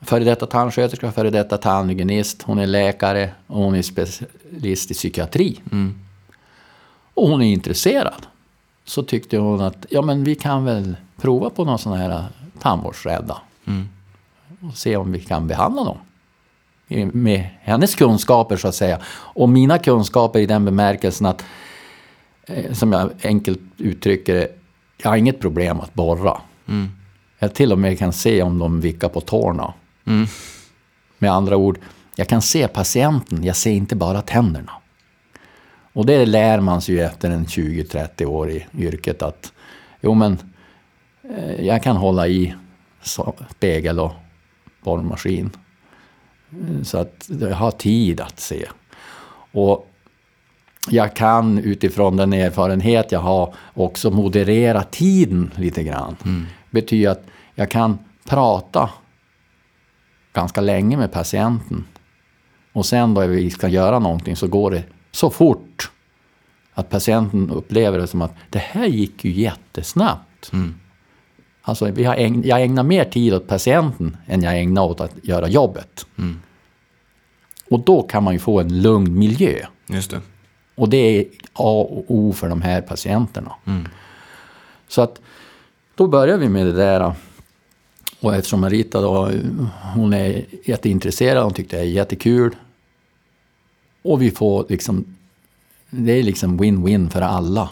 före detta tandsköterska, före detta tandhygienist, hon är läkare och hon är specialist i psykiatri. Och hon är intresserad. Så tyckte hon att ja, men vi kan väl prova på någon sån här tandvårdsrädda. Och se om vi kan behandla dem. Med hennes kunskaper så att säga. Och mina kunskaper i den bemärkelsen att, eh, som jag enkelt uttrycker det, jag har inget problem att borra. Jag till och med kan se om de vickar på tårna. Med andra ord, jag kan se patienten, jag ser inte bara tänderna. Och det lär man sig ju efter en 20-30 år i yrket att jo men eh, jag kan hålla i spegel och borrmaskin. Så att jag har tid att se. Och jag kan utifrån den erfarenhet jag har också moderera tiden lite grann. Betyder att jag kan prata ganska länge med patienten. Och sen då vi ska göra någonting så går det så fort att patienten upplever det som att det här gick ju jättesnabbt. Alltså vi har ägn, jag ägnar mer tid åt patienten än jag ägnar åt att göra jobbet. Och då kan man ju få en lugn miljö. Just det. Och det är A och O för de här patienterna. Så att då börjar vi med det där. Och eftersom Marita då, hon är jätteintresserad, hon tyckte det är jättekul. Och vi får liksom, det är liksom win-win för alla.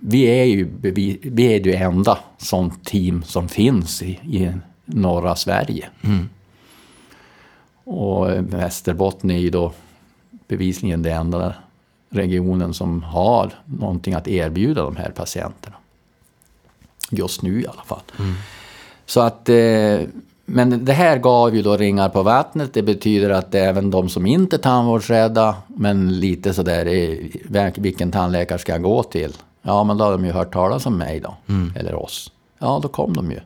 Vi är ju vi, vi är det enda sånt team som finns i, i norra Sverige. Och Västerbotten är ju då bevisligen den enda regionen som har någonting att erbjuda de här patienterna. Just nu i alla fall. Så att, eh, men det här gav ju då ringar på vattnet. Det betyder att även de som inte är tandvårdsrädda, men lite sådär, eh, vilken tandläkare ska jag gå till? Ja, men då har de ju hört talas om mig då, eller oss. Ja, då kom de ju.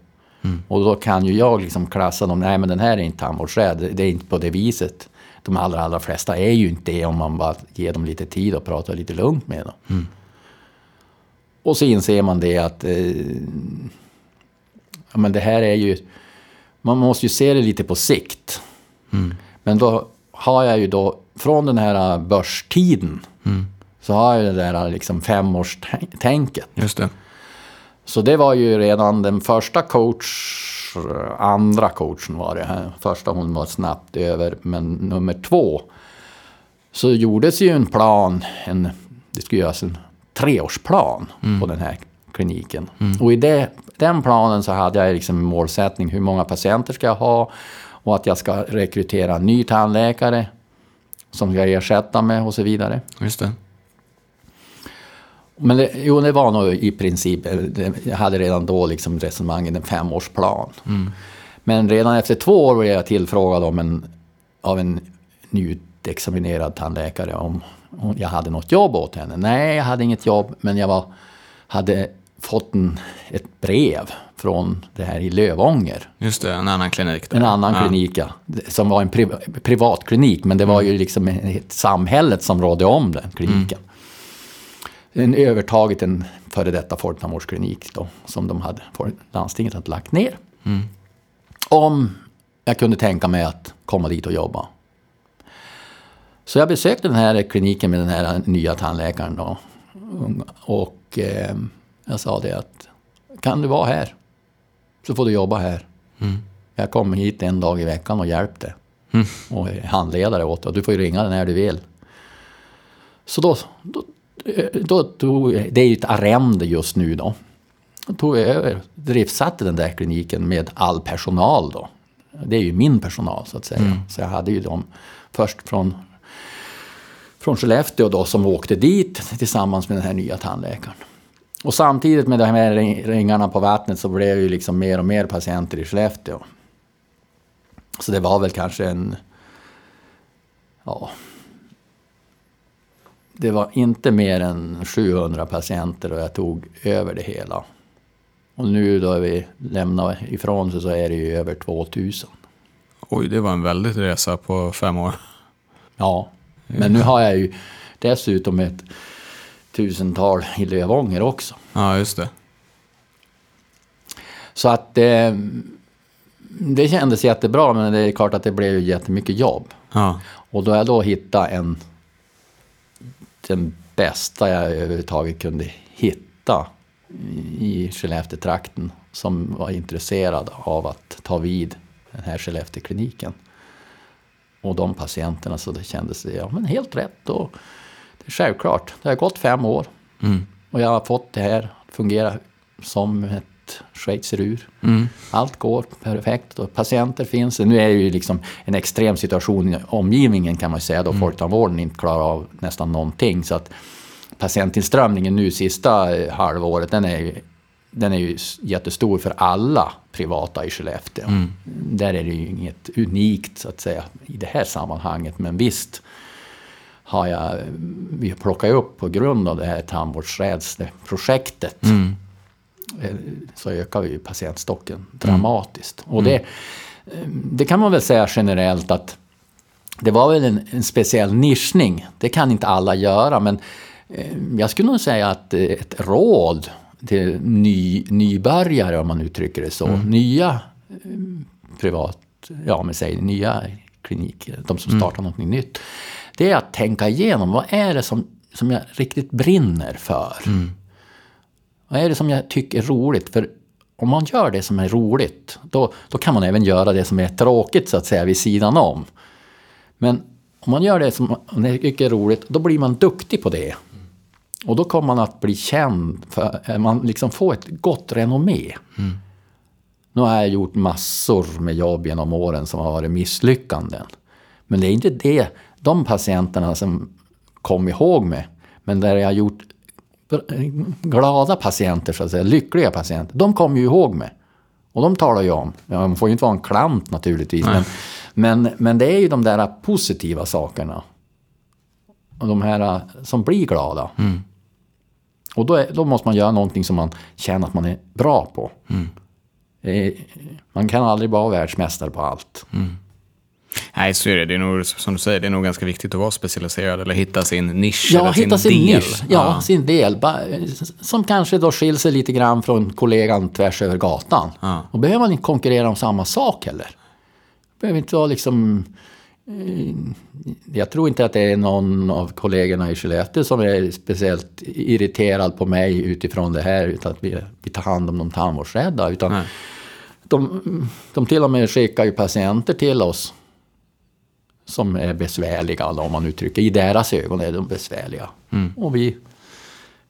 Och då kan ju jag liksom klassa dem, nej men den här är inte tandvårdsrädd, det är inte på det viset. De allra, allra flesta är ju inte det om man bara ger dem lite tid och pratar lite lugnt med dem. Och så inser man det att eh, ja, men det här är ju... Man måste ju se det lite på sikt. Men då har jag ju då, från den här börstiden, så har jag det där liksom femårstänket. Just det. Så det var ju redan den första coach, andra coachen var det. Första hon var snabbt över, men nummer två. Så gjordes ju en plan, en, det skulle göras en treårsplan på den här kliniken. Och i det, den planen så hade jag liksom målsättning, hur många patienter ska jag ha? Och att jag ska rekrytera en ny tandläkare som ska ersätta mig och så vidare. Just det. Men det, jo, det var nog i princip, eh, jag hade redan då liksom resonemanget en femårsplan. Men redan efter två år blev jag tillfrågad om en, av en nyutexaminerad tandläkare om, om jag hade något jobb åt henne. Nej, jag hade inget jobb, men jag var, hade fått en, ett brev från det här i Lövånger. Just det, en annan klinik. Där. En annan ja. klinik, ja. Som var en pri privatklinik, men det var ju liksom ett samhället som rådde om den kliniken. Mm. En övertagit en före detta folktandvårdsklinik då, som de hade, landstinget hade lagt ner. Mm. Om jag kunde tänka mig att komma dit och jobba. Så jag besökte den här kliniken med den här nya tandläkaren då. Och eh, jag sa det att kan du vara här så får du jobba här. Mm. Jag kommer hit en dag i veckan och hjälper mm. Och är handledare åt dig. Och du får ju ringa när du vill. Så då, då, då tog, det är ju ett arrende just nu då. Då tog jag över, driftsatte den där kliniken med all personal då. Det är ju min personal så att säga. Mm. Så jag hade ju dem först från, från Skellefteå då som åkte dit tillsammans med den här nya tandläkaren. Och samtidigt med de här ringarna på vattnet så blev det ju liksom mer och mer patienter i Skellefteå. Så det var väl kanske en... Ja... Det var inte mer än 700 patienter och jag tog över det hela. Och nu då vi lämnar ifrån sig så är det ju över 2000. Oj, det var en väldig resa på fem år. Ja, men nu har jag ju dessutom ett tusental i Lövånger också. Ja, just det. Så att eh, det kändes jättebra, men det är klart att det blev jättemycket jobb. Ja. Och då jag då hittade en, den bästa jag överhuvudtaget kunde hitta i Skellefteå-trakten som var intresserad av att ta vid den här Skellefteå-kliniken. Och de patienterna, så det kändes ja, men helt rätt. Och det är självklart, det har gått fem år. Mm. Och jag har fått det här att fungera som ett schweizerur. Mm. Allt går perfekt och patienter finns. Nu är det ju liksom en extrem situation i omgivningen kan man säga då mm. folktandvården inte klarar av nästan någonting. Så att patientinströmningen nu sista halvåret den är ju, den är ju jättestor för alla privata i Skellefteå. Mm. Där är det ju inget unikt så att säga i det här sammanhanget. Men visst har jag, vi plockat upp på grund av det här tandvårdsrädsleprojektet. Mm. Eh, så ökar vi patientstocken dramatiskt. Mm. Och det, eh, det kan man väl säga generellt att det var väl en, en speciell nischning. Det kan inte alla göra men eh, jag skulle nog säga att ett råd till ny, nybörjare om man uttrycker det så. Mm. Nya privat, ja men säg nya kliniker, de som mm. startar mm. något nytt det är att tänka igenom vad är det som, som jag riktigt brinner för. Mm. Vad är det som jag tycker är roligt? För om man gör det som är roligt, då, då kan man även göra det som är tråkigt så att säga vid sidan om. Men om man gör det som man tycker är roligt, då blir man duktig på det. Och då kommer man att bli känd, för eh, man liksom får ett gott renommé. Mm. Nu har jag gjort massor med jobb genom åren som har varit misslyckanden. Men det är inte det de patienterna som kom ihåg mig, men där jag har gjort glada patienter, så att säga, lyckliga patienter, de kommer ju ihåg mig. Och de talar ju om, ja, man får ju inte vara en klant naturligtvis, men, men, men det är ju de där positiva sakerna. Och de här som blir glada. Mm. Och då, är, då, måste man göra någonting som man känner att man är bra på. Mm. Är, man kan aldrig vara världsmästare på allt. Mm. Nej, så är det. Det är nog, som du säger, det är nog ganska viktigt att vara specialiserad eller hitta sin nisch ja, eller hitta sin, sin del. Nisch. Ja, ja, sin del. Som kanske då skiljer sig lite grann från kollegan tvärs över gatan. Ja. Och behöver man inte konkurrera om samma sak heller. Behöver inte vara liksom... Eh, jag tror inte att det är någon av kollegorna i Skellefteå som är speciellt irriterad på mig utifrån det här, utan att vi, vi tar hand om de tandvårdsrädda. Utan de, de till och med skickar ju patienter till oss som är besvärliga, om man uttrycker I deras ögon är de besvärliga. Mm. Och vi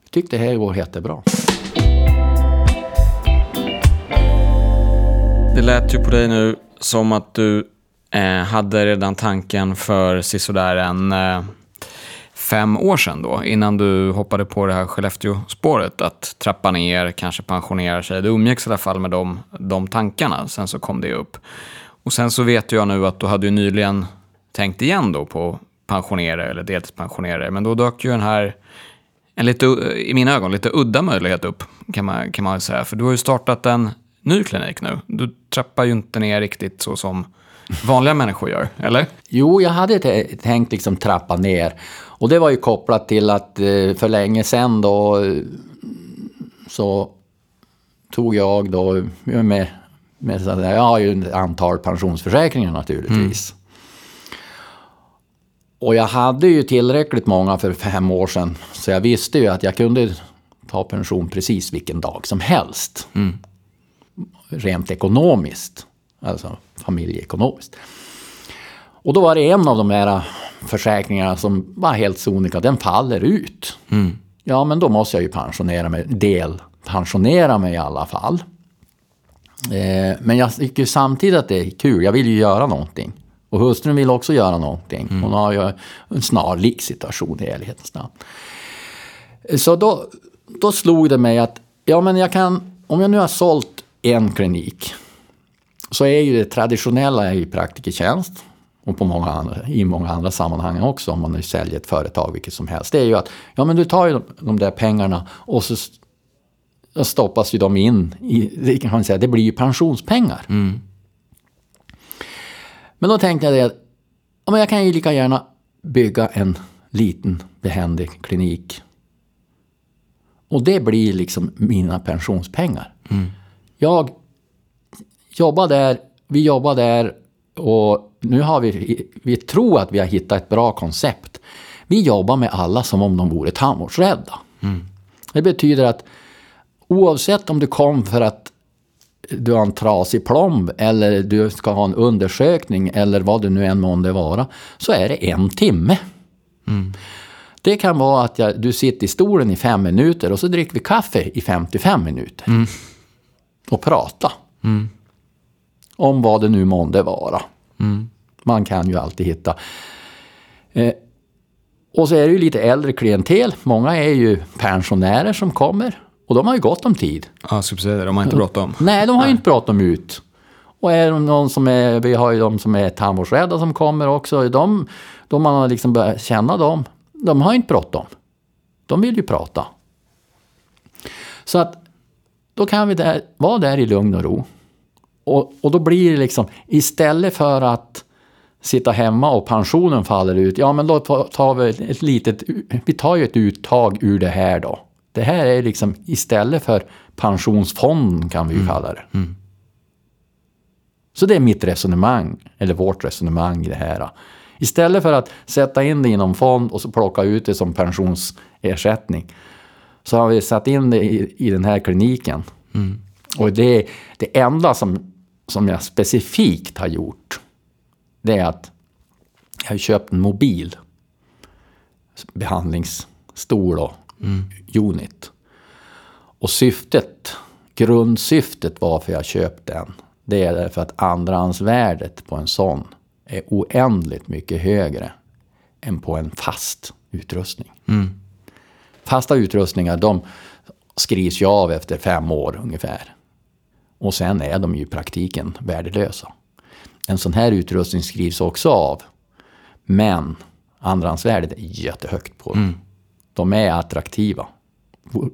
tyckte det här går jättebra. Det lät ju på dig nu som att du eh, hade redan tanken för sisådär en eh, fem år sedan då, innan du hoppade på det här Skellefteå-spåret, att trappa ner, kanske pensionera sig. Du umgicks i alla fall med de, de tankarna, sen så kom det upp. Och sen så vet jag nu att du hade ju nyligen tänkt igen då på pensionera eller deltidspensionera. Men då dök ju den här en lite, i mina ögon, lite udda möjlighet upp, kan man, kan man säga. För du har ju startat en ny klinik nu. Du trappar ju inte ner riktigt så som vanliga människor gör, eller? Jo, jag hade tänkt liksom trappa ner. Och det var ju kopplat till att eh, för länge sedan då så tog jag då med, med jag har ju ett antal pensionsförsäkringar naturligtvis. Mm. Och jag hade ju tillräckligt många för fem år sedan. Så jag visste ju att jag kunde ta pension precis vilken dag som helst. Mm. Rent ekonomiskt. Alltså familjeekonomiskt. Och då var det en av de här försäkringarna som var helt sonika, den faller ut. Mm. Ja, men då måste jag ju pensionera mig, delpensionera mig i alla fall. Eh, men jag tycker samtidigt att det är kul, jag vill ju göra någonting. Och hustrun vill också göra någonting. Mm. Hon har ju en snarlik situation i ärlighetens namn. Så då, då slog det mig att, ja men jag kan, om jag nu har sålt en klinik, så är ju det traditionella i praktikertjänst och på många andra, i många andra sammanhang också, om man nu säljer ett företag vilket som helst, det är ju att ja, men du tar ju de, de där pengarna och så stoppas ju de in i, det kan man säga, det blir ju pensionspengar. Mm. Men då tänkte jag att ja, men jag kan ju lika gärna bygga en liten behändig klinik. Och det blir liksom mina pensionspengar. Mm. Jag jobbar där, vi jobbar där och nu har vi, vi tror att vi har hittat ett bra koncept. Vi jobbar med alla som om de vore tandvårdsrädda. Mm. Det betyder att oavsett om du kom för att du har en trasig plomb eller du ska ha en undersökning eller vad det nu än månde vara, så är det en timme. Mm. Det kan vara att jag, du sitter i stolen i fem minuter och så dricker vi kaffe i 55 minuter. Mm. Och prata. Mm. Om vad det nu månde vara. Mm. Man kan ju alltid hitta. Eh, och så är det ju lite äldre klientel. Många är ju pensionärer som kommer. Och de har ju gott om tid. Ja, subsidier. De har inte bråttom. Nej, de har ju inte bråttom ut. Och är det någon som är, vi har ju de som är tandvårdsrädda som kommer också. De, de man har liksom börjat känna dem, de har inte bråttom. De vill ju prata. Så att då kan vi där, vara där i lugn och ro. Och, och då blir det liksom, istället för att sitta hemma och pensionen faller ut, ja men då tar vi ett litet, vi tar ju ett uttag ur det här då. Det här är liksom istället för pensionsfonden kan vi ju mm. kalla det. Mm. Så det är mitt resonemang, eller vårt resonemang i det här. Istället för att sätta in det i någon fond och så plocka ut det som pensionsersättning så har vi satt in det i, i den här kliniken. Mm. Och det, det enda som, som jag specifikt har gjort det är att jag har köpt en mobil behandlingsstol och mm. unit. Och syftet, grundsyftet varför jag köpt den, det är därför att andrahandsvärdet på en sån är oändligt mycket högre än på en fast utrustning. Mm. Fasta utrustningar, de skrivs ju av efter fem år ungefär. Och sen är de ju i praktiken värdelösa. En sån här utrustning skrivs också av. Men andrahandsvärdet är jättehögt på. Mm. De är attraktiva.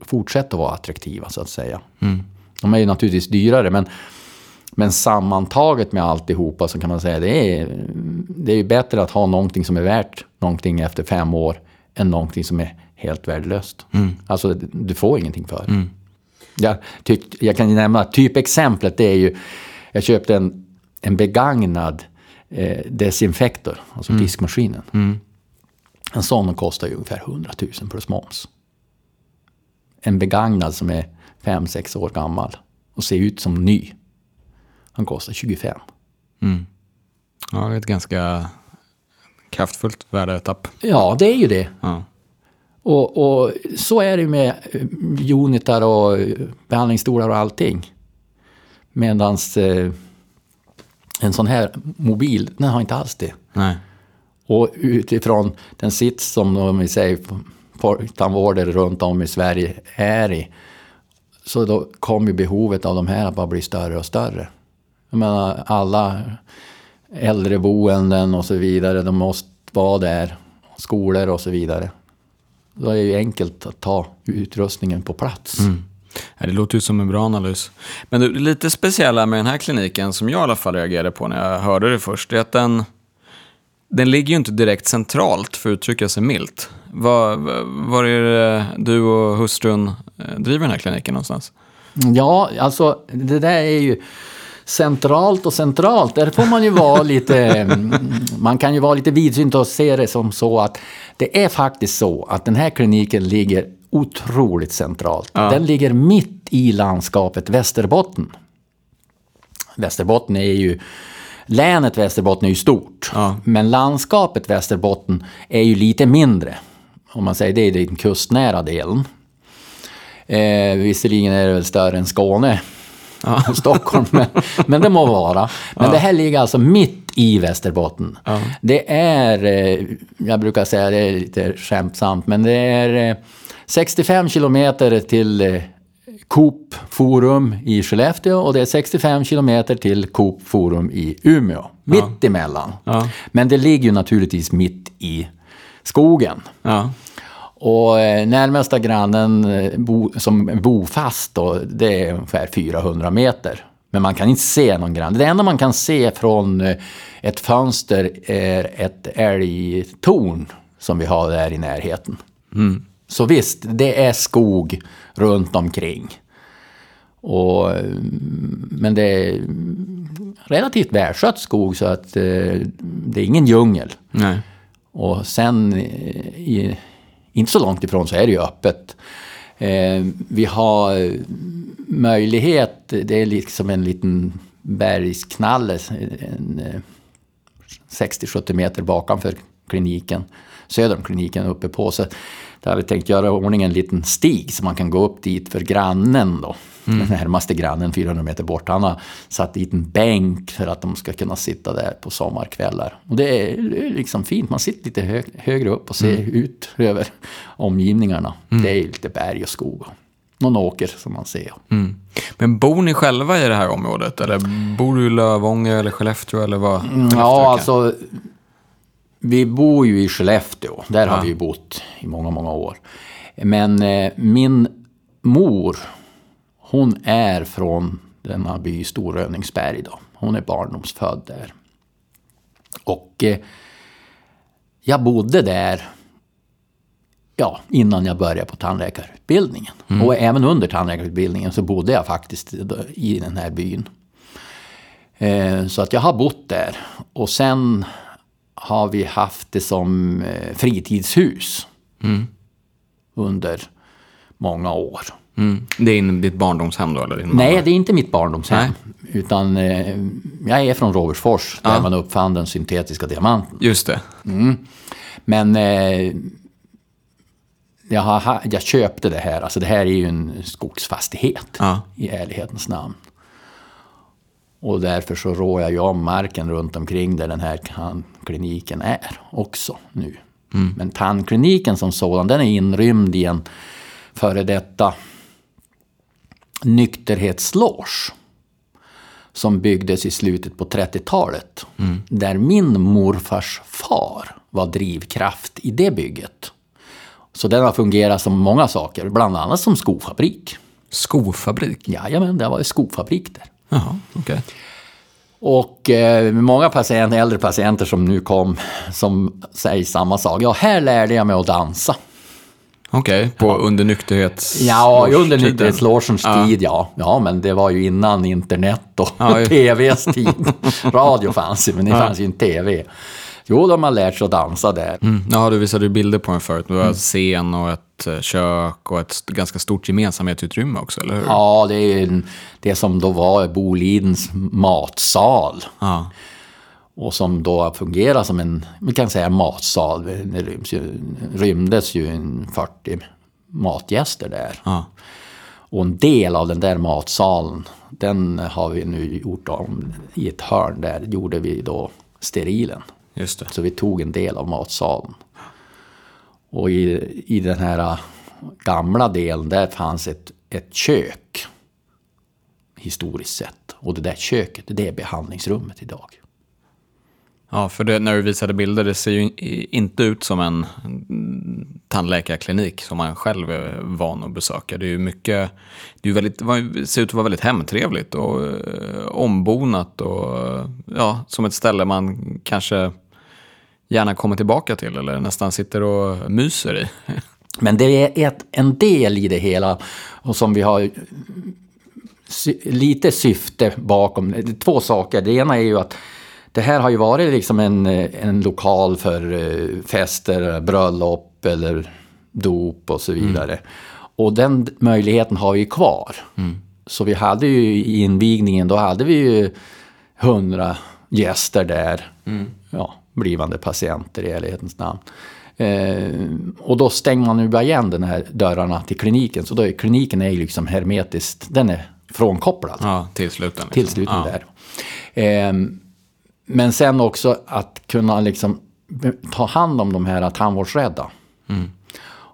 Fortsätter vara attraktiva så att säga. Mm. De är ju naturligtvis dyrare men, men sammantaget med alltihopa så kan man säga det är, det är bättre att ha någonting som är värt någonting efter fem år än någonting som är helt värdelöst. Mm. Alltså du får ingenting för det. Mm. Jag, tyck, jag kan nämna typexemplet det är ju jag köpte en, en begagnad eh, desinfektor, alltså mm. diskmaskinen. Mm. En sån kostar ju ungefär 100 000 plus moms. En begagnad som är 5-6 år gammal och ser ut som ny. Han kostar 25. Mm. Ja, det är ett ganska kraftfullt värdetapp. Ja, det är ju det. Ja. Och, och, så är det med eh, unitar och behandlingsstolar och allting. Medan eh, en sån här mobil, den har inte alls det. Nej. Och utifrån den sits som de säger folktandvårdare runt om i Sverige är i, så då kommer behovet av de här att bara bli större och större. Jag menar, alla äldreboenden och så vidare, de måste vara där. Skolor och så vidare. Då är det ju enkelt att ta utrustningen på plats. Mm. Ja, det låter ju som en bra analys. Men det lite speciella med den här kliniken, som jag i alla fall reagerade på när jag hörde det först, det är att den, den ligger ju inte direkt centralt, för att uttrycka sig milt. Var, var är det du och hustrun eh, driver den här kliniken någonstans? Ja, alltså det där är ju centralt och centralt. Där får man ju vara lite... mm, Man kan ju vara lite vidsynt och se det som så att det är faktiskt så att den här kliniken ligger otroligt centralt. Den ligger mitt i landskapet Västerbotten. Västerbotten är ju... Länet Västerbotten är ju stort, Ja. men landskapet Västerbotten är ju lite mindre. Om man säger det, är den kustnära delen. Eh, visserligen är det väl större än Skåne, Stockholm, men, men det må vara. Men det här ligger alltså mitt i Västerbotten. Det är, eh, jag brukar säga det är lite skämtsamt, men det är eh, 65 kilometer till eh, Coop Forum i Skellefteå och det är 65 kilometer till Coop Forum i Umeå. Mitt emellan. Ja. Men det ligger ju naturligtvis mitt i skogen. Ja. Och eh, närmsta grannen eh, bo, som bofast då, det är ungefär 400 meter. Men man kan inte se någon granne. Det enda man kan se från eh, ett fönster är ett älgtorn som vi har där i närheten. Så visst, det är skog runt omkring. Och, men det är relativt välskött skog så att eh, det är ingen djungel. Nej. Och sen, eh, i, inte så långt ifrån, så är det ju öppet. Eh, vi har möjlighet, det är liksom en liten bergsknalle, en, eh, 60-70 meter bakanför kliniken, söder om kliniken uppe på. Så där har vi tänkt göra i ordning en liten stig så man kan gå upp dit för grannen då. Den närmaste grannen 400 meter bort. Han har satt dit en bänk för att de ska kunna sitta där på sommarkvällar. Och det är liksom fint. Man sitter lite hö högre upp och ser ut över omgivningarna. Det är lite berg och skog. Någon åker som man ser. Mm. Men bor ni själva i det här området? Eller bor du i Lövånger eller Skellefteå? Eller vad? Skellefteå Ja, alltså. Vi bor ju i Skellefteå. Där har Ja. vi ju bott i många, många år. Men eh, min mor, hon är från denna by Storövningsberg då. Hon är barndomsfödd där. Och eh, jag bodde där ja, innan jag började på tandläkarutbildningen. Och även under tandläkarutbildningen så bodde jag faktiskt i den här byn. Eh, Så att jag har bott där. Och sen har vi haft det som eh, fritidshus. Under många år. Mm. Det är in, ditt barndomshem då? Eller din mamma? Nej, det är inte mitt barndomshem. Utan eh, jag är från Robertsfors, där man uppfann den syntetiska diamanten. Just det. Men eh, jag, har, ha- jag köpte det här, alltså det här är ju en skogsfastighet Ja. i ärlighetens namn. Och därför så rår jag ju om marken runt omkring där den här tandkliniken är också nu. Men tandkliniken som sådan, den är inrymd i en före detta nykterhetsloge som byggdes i slutet på 30-talet. Där min morfars far var drivkraft i det bygget. Så den har fungerat som många saker, bland annat som skofabrik. Skofabrik? Jajamän, det var en skofabrik där. Jaha, okej. Och eh, många patienter, äldre patienter som nu kom som säger samma sak. Ja, här lärde jag mig att dansa. Okej, på under nykterhets... Ja, under nykterhetslogens Ja. tid, ja. Ja, men det var ju innan internet och Ja, tvs tid. Radio fanns ju, men det Ja. fanns ju inte tv. Jo, de har lärt sig att dansa där. Mm. Ja, du visade ju bilder på den förut. Det var en scen och ett eh, kök och ett ganska stort gemensamhetsutrymme också, eller hur? Ja, det är en- det som då var Bolidens matsal. Ja. Och som då fungerar som en, vi kan säga matsal. Det ryms ju, rymdes ju en 40 matgäster där. Ja. Och en del av den där matsalen, den har vi nu gjort om i ett hörn. Där gjorde vi då sterilen. Just det. Så vi tog en del av matsalen. Och i, i den här äh, gamla delen, där fanns ett, ett kök. Historiskt sett. Och det där köket, det är behandlingsrummet idag. Ja, för det, när du visade bilder, det ser ju inte ut som en tandläkarklinik som man själv är van att besöka. Det är ju mycket, det är väldigt, det ser ut att vara väldigt hemtrevligt och eh, ombonat och ja, som ett ställe man kanske gärna kommer tillbaka till eller nästan sitter och myser i. Men det är ett, en del i det hela och som vi har sy, lite syfte bakom. Två saker. Det ena är ju att det här har ju varit liksom en, en lokal för eh, fester, bröllop eller dop och så vidare. Mm. Och den möjligheten har vi kvar. Mm. Så vi hade ju i invigningen, då hade vi ju hundra gäster där. Mm. Ja, blivande patienter i ärlighetens namn. Eh, och då stänger man ju bara igen den här dörrarna till kliniken. Så då är, kliniken är ju liksom hermetiskt, den är frånkopplad. Ja, till sluten. Liksom. Till sluten ja. där. Eh, men sen också att kunna liksom ta hand om de här tandvårdsrädda. Mm.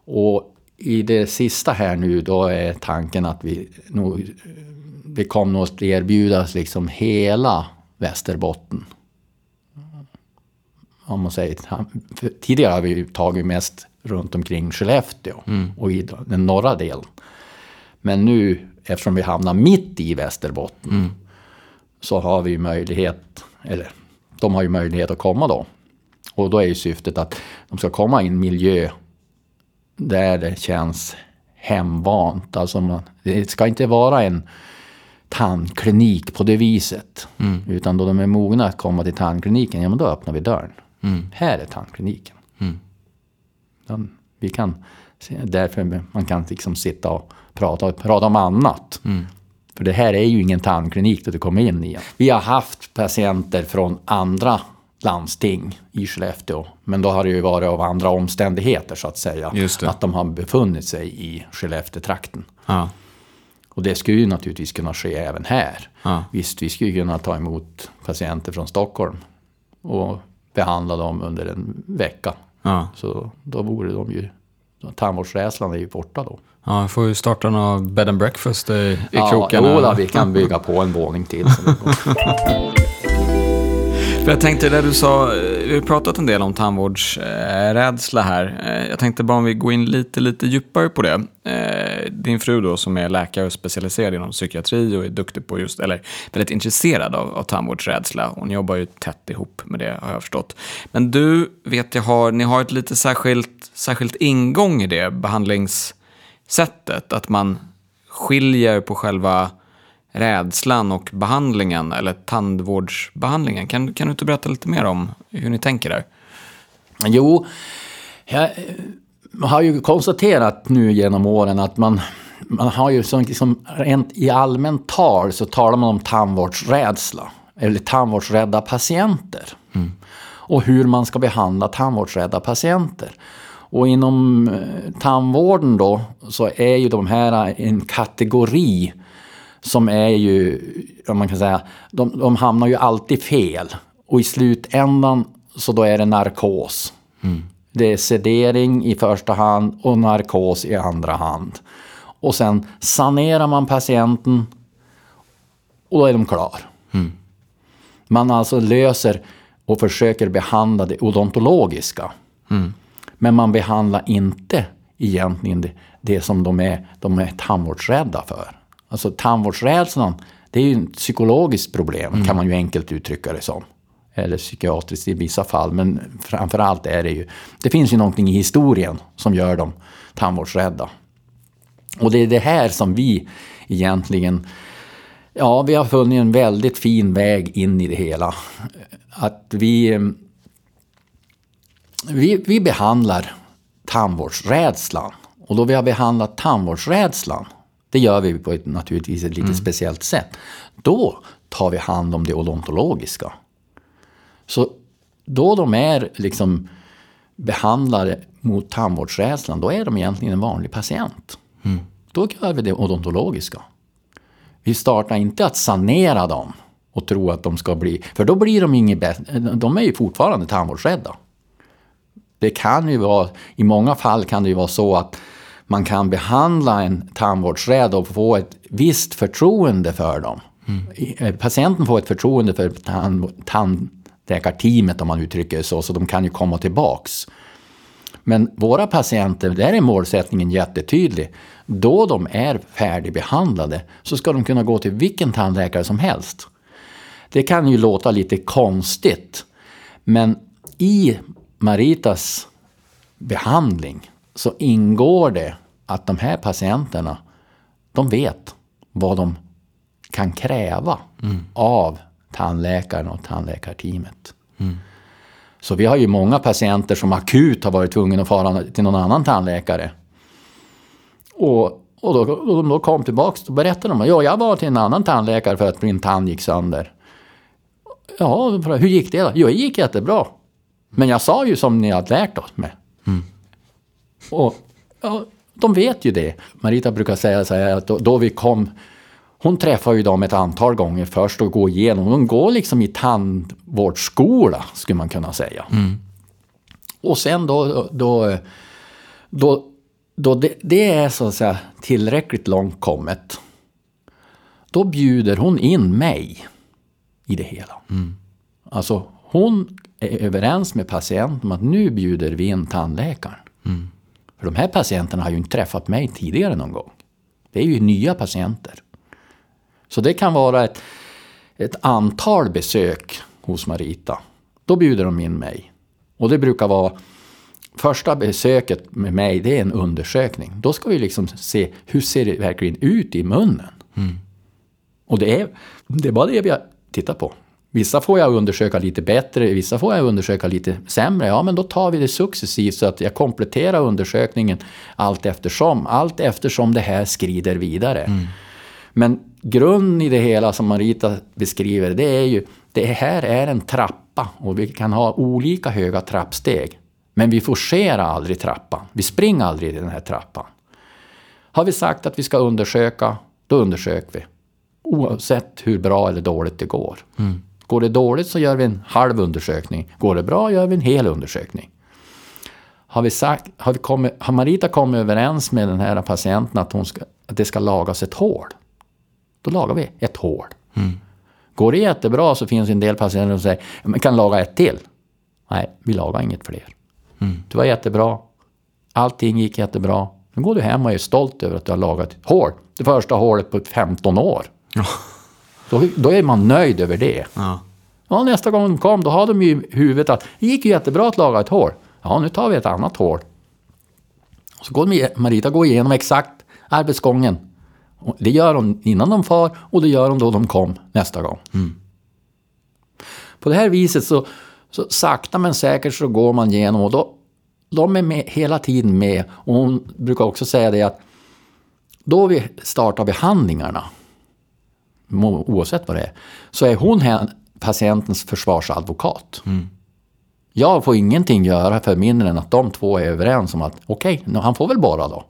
Och i det sista här nu då är tanken att vi nog, vi kommer att erbjudas liksom hela Västerbotten. Om man säger, tidigare har vi tagit mest runt omkring Skellefteå mm. och i den norra delen. Men nu, eftersom vi hamnar mitt i Västerbotten, mm. så har vi möjlighet, eller de har ju möjlighet att komma då. Och då är ju syftet att de ska komma i en miljö där det känns hemvant. Alltså man, det ska inte vara en tandklinik på det viset. Mm. Utan då de är mogna att komma till tandkliniken, ja men då öppnar vi dörren. Mm. Här är tandkliniken. Mm. Den, vi kan, därför man kan liksom sitta och prata, prata om annat. Mm. För det här är ju ingen tandklinik där du kommer in igen. Vi har haft patienter från andra landsting i Skellefteå. Men då har det ju varit av andra omständigheter så att säga. Att de har befunnit sig i Skellefteå-trakten. Ja. Och det skulle ju naturligtvis kunna ske även här. Ja. Visst, vi skulle kunna ta emot patienter från Stockholm och behandla dem under en vecka. Ja. Så då vore de ju, tandvårdsrädslan är ju borta då. Ja, jag får ju starta någon bed and breakfast i, i ja, krokarna. Ja, vi kan bygga på en våning till. Jag tänkte det du sa, vi har pratat en del om tandvårdsrädsla här. Eh, jag tänkte bara om vi går in lite, lite djupare på det. Eh, din fru då som är läkare och specialiserad inom psykiatri och är duktig på just, eller väldigt intresserad av, av tandvårdsrädsla. Hon jobbar ju tätt ihop med det har jag förstått. Men du vet jag har, ni har ett lite särskilt, särskilt ingång i det behandlingssättet. Att man skiljer på själva rädslan och behandlingen, eller tandvårdsbehandlingen. Kan, kan du inte berätta lite mer om hur ni tänker där? Jo, jag har ju konstaterat nu genom åren att man, man har ju som, liksom, rent i allmänt tal så talar man om tandvårdsrädsla, eller tandvårdsrädda patienter. Mm. Och hur man ska behandla tandvårdsrädda patienter. Och inom eh, tandvården då så är ju de här en kategori som är ju, om man kan säga, de, de hamnar ju alltid fel. Och i slutändan så då är det narkos. Mm. Det är sedering i första hand och narkos i andra hand. Och sen sanerar man patienten och då är de klar. Mm. Man alltså löser och försöker behandla det odontologiska. Mm. Men man behandlar inte egentligen det, det som de är, de är tandvårdsrädda för. Alltså tandvårdsrädslan, det är ju ett psykologiskt problem mm. kan man ju enkelt uttrycka det som. Eller psykiatriskt i vissa fall, men framförallt är det ju... Det finns ju någonting i historien som gör dem tandvårdsrädda. Och det är det här som vi egentligen... Ja, vi har funnit en väldigt fin väg in i det hela. Att vi... Vi, vi behandlar tandvårdsrädslan. Och då vi har behandlat tandvårdsrädslan det gör vi på ett naturligtvis ett lite mm. speciellt sätt. Då tar vi hand om det odontologiska. Så då de är liksom behandlade mot tandvårdsrädslan, då är de egentligen en vanlig patient. Mm. Då gör vi det odontologiska. Vi startar inte att sanera dem och tro att de ska bli... För då blir de inget bättre. De är ju fortfarande tandvårdsrädda. Det kan ju vara, i många fall kan det ju vara så att man kan behandla en tandvårdsrädd och få ett visst förtroende för dem. Mm. Patienten får ett förtroende för tand, tand, tandläkarteamet om man uttrycker det så, så de kan ju komma tillbaks. Men våra patienter, där är målsättningen jättetydlig. Då de är färdigbehandlade så ska de kunna gå till vilken tandläkare som helst. Det kan ju låta lite konstigt, men i Maritas behandling så ingår det att de här patienterna, de vet vad de kan kräva mm. av tandläkaren och tandläkarteamet. Mm. Så vi har ju många patienter som akut har varit tvungna att fara till någon annan tandläkare. Och, och då, de då kom tillbaka och berättade de att ja, jag var till en annan tandläkare för att min tand gick sönder. Ja, hur gick det då? Jo, det gick jättebra. Men jag sa ju som ni hade lärt oss med. Mm. Och ja, de vet ju det. Marita brukar säga så här att då, då vi kom hon träffar ju dem ett antal gånger först och går igenom. Hon går liksom i tandvårdsskola, skulle man kunna säga. Mm. Och sen då, då, då, då det, det, är så att säga tillräckligt långt kommet. Då bjuder hon in mig i det hela. Mm. Alltså hon är överens med patienten om att nu bjuder vi in tandläkaren. Mm. För de här patienterna har ju inte träffat mig tidigare någon gång. Det är ju nya patienter. Så det kan vara ett, ett antal besök hos Marita. Då bjuder de in mig. Och det brukar vara första besöket med mig, det är en undersökning. Då ska vi liksom se hur ser det verkligen ut i munnen. Mm. Och det är, det är bara det vi tittar på. Vissa får jag undersöka lite bättre, vissa får jag undersöka lite sämre. Ja, men då tar vi det successivt så att jag kompletterar undersökningen allt eftersom. Allt eftersom det här skrider vidare. Mm. Men grunden i det hela som Marita beskriver, det är ju det här är en trappa och vi kan ha olika höga trappsteg. Men vi forcerar aldrig trappan. Vi springer aldrig i den här trappan. Har vi sagt att vi ska undersöka, då undersöker vi. Oavsett hur bra eller dåligt det går. Mm. Går det dåligt så gör vi en halv undersökning. Går det bra gör vi en hel undersökning. Har, vi sagt, har, vi kommit, har Marita kommit överens med den här patienten att, hon ska, att det ska lagas ett hål? Då lagar vi ett hål. Mm. Går det jättebra så finns en del patienter som säger man kan laga ett till. Nej, vi lagar inget fler. Mm. Det var jättebra. Allting gick jättebra. Nu går du hem och är stolt över att du har lagat ett hål. Det första hålet på 15 år. Då, då, är man nöjd över det. Ja. ja. nästa gång de kom, då hade de ju i huvudet att det gick ju jättebra att laga ett hål. Ja, nu tar vi ett annat hål. Så går Marita går igenom exakt arbetsgången. Det gör de innan de far och det gör de då de kom nästa gång. Mm. På det här viset så, så sakta men säkert så går man igenom och då, de är med, hela tiden med. Och hon brukar också säga det att då vi startar behandlingarna, oavsett vad det är, så är hon patientens försvarsadvokat. Mm. Jag får ingenting göra för mindre än att de två är överens om att okej, okay, han får väl bara då.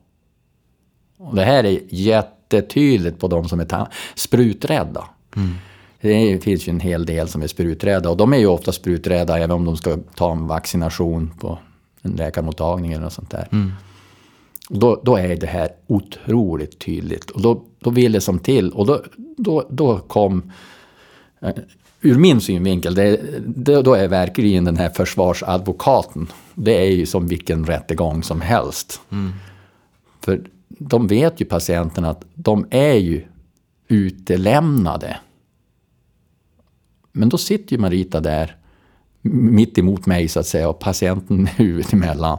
Och det här är jätte jättetydligt på de som är spruträdda. Mm. Det finns ju en hel del som är spruträdda och de är ju ofta spruträdda även om de ska ta en vaccination på en läkarmottagning eller något sånt där. Mm. Då, då, är det här otroligt tydligt och då, då vill det som till och då, då, då kom eh, ur min synvinkel, det, det, då är verkligen den här försvarsadvokaten, det är ju som vilken rättegång som helst. Mm. För de vet ju patienterna att de är ju utelämnade. Men då sitter ju Marita där mitt emot mig så att säga och patienten huvudet emellan.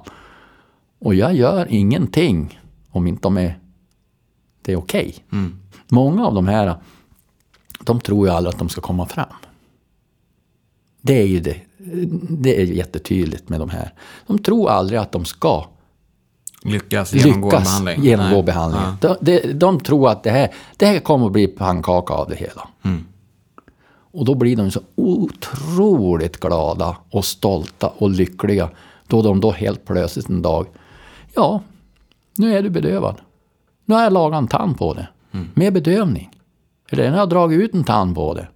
Och jag gör ingenting om inte de är, det är okej. Okay. Mm. Många av de här, de tror ju aldrig att de ska komma fram. Det är ju det. Det är jättetydligt med de här. De tror aldrig att de ska lyckas genomgå lyckas behandling. genomgå behandling. Ja. De, de, de, tror att det här, det här kommer att bli pannkaka av det hela. Mm. Och då blir de så otroligt glada och stolta och lyckliga. Då de då helt plötsligt en dag, ja, nu är du bedövad. Nu har jag lagat en tand på det. Mm. Med bedövning. Eller nu har jag dragit ut en tand på det.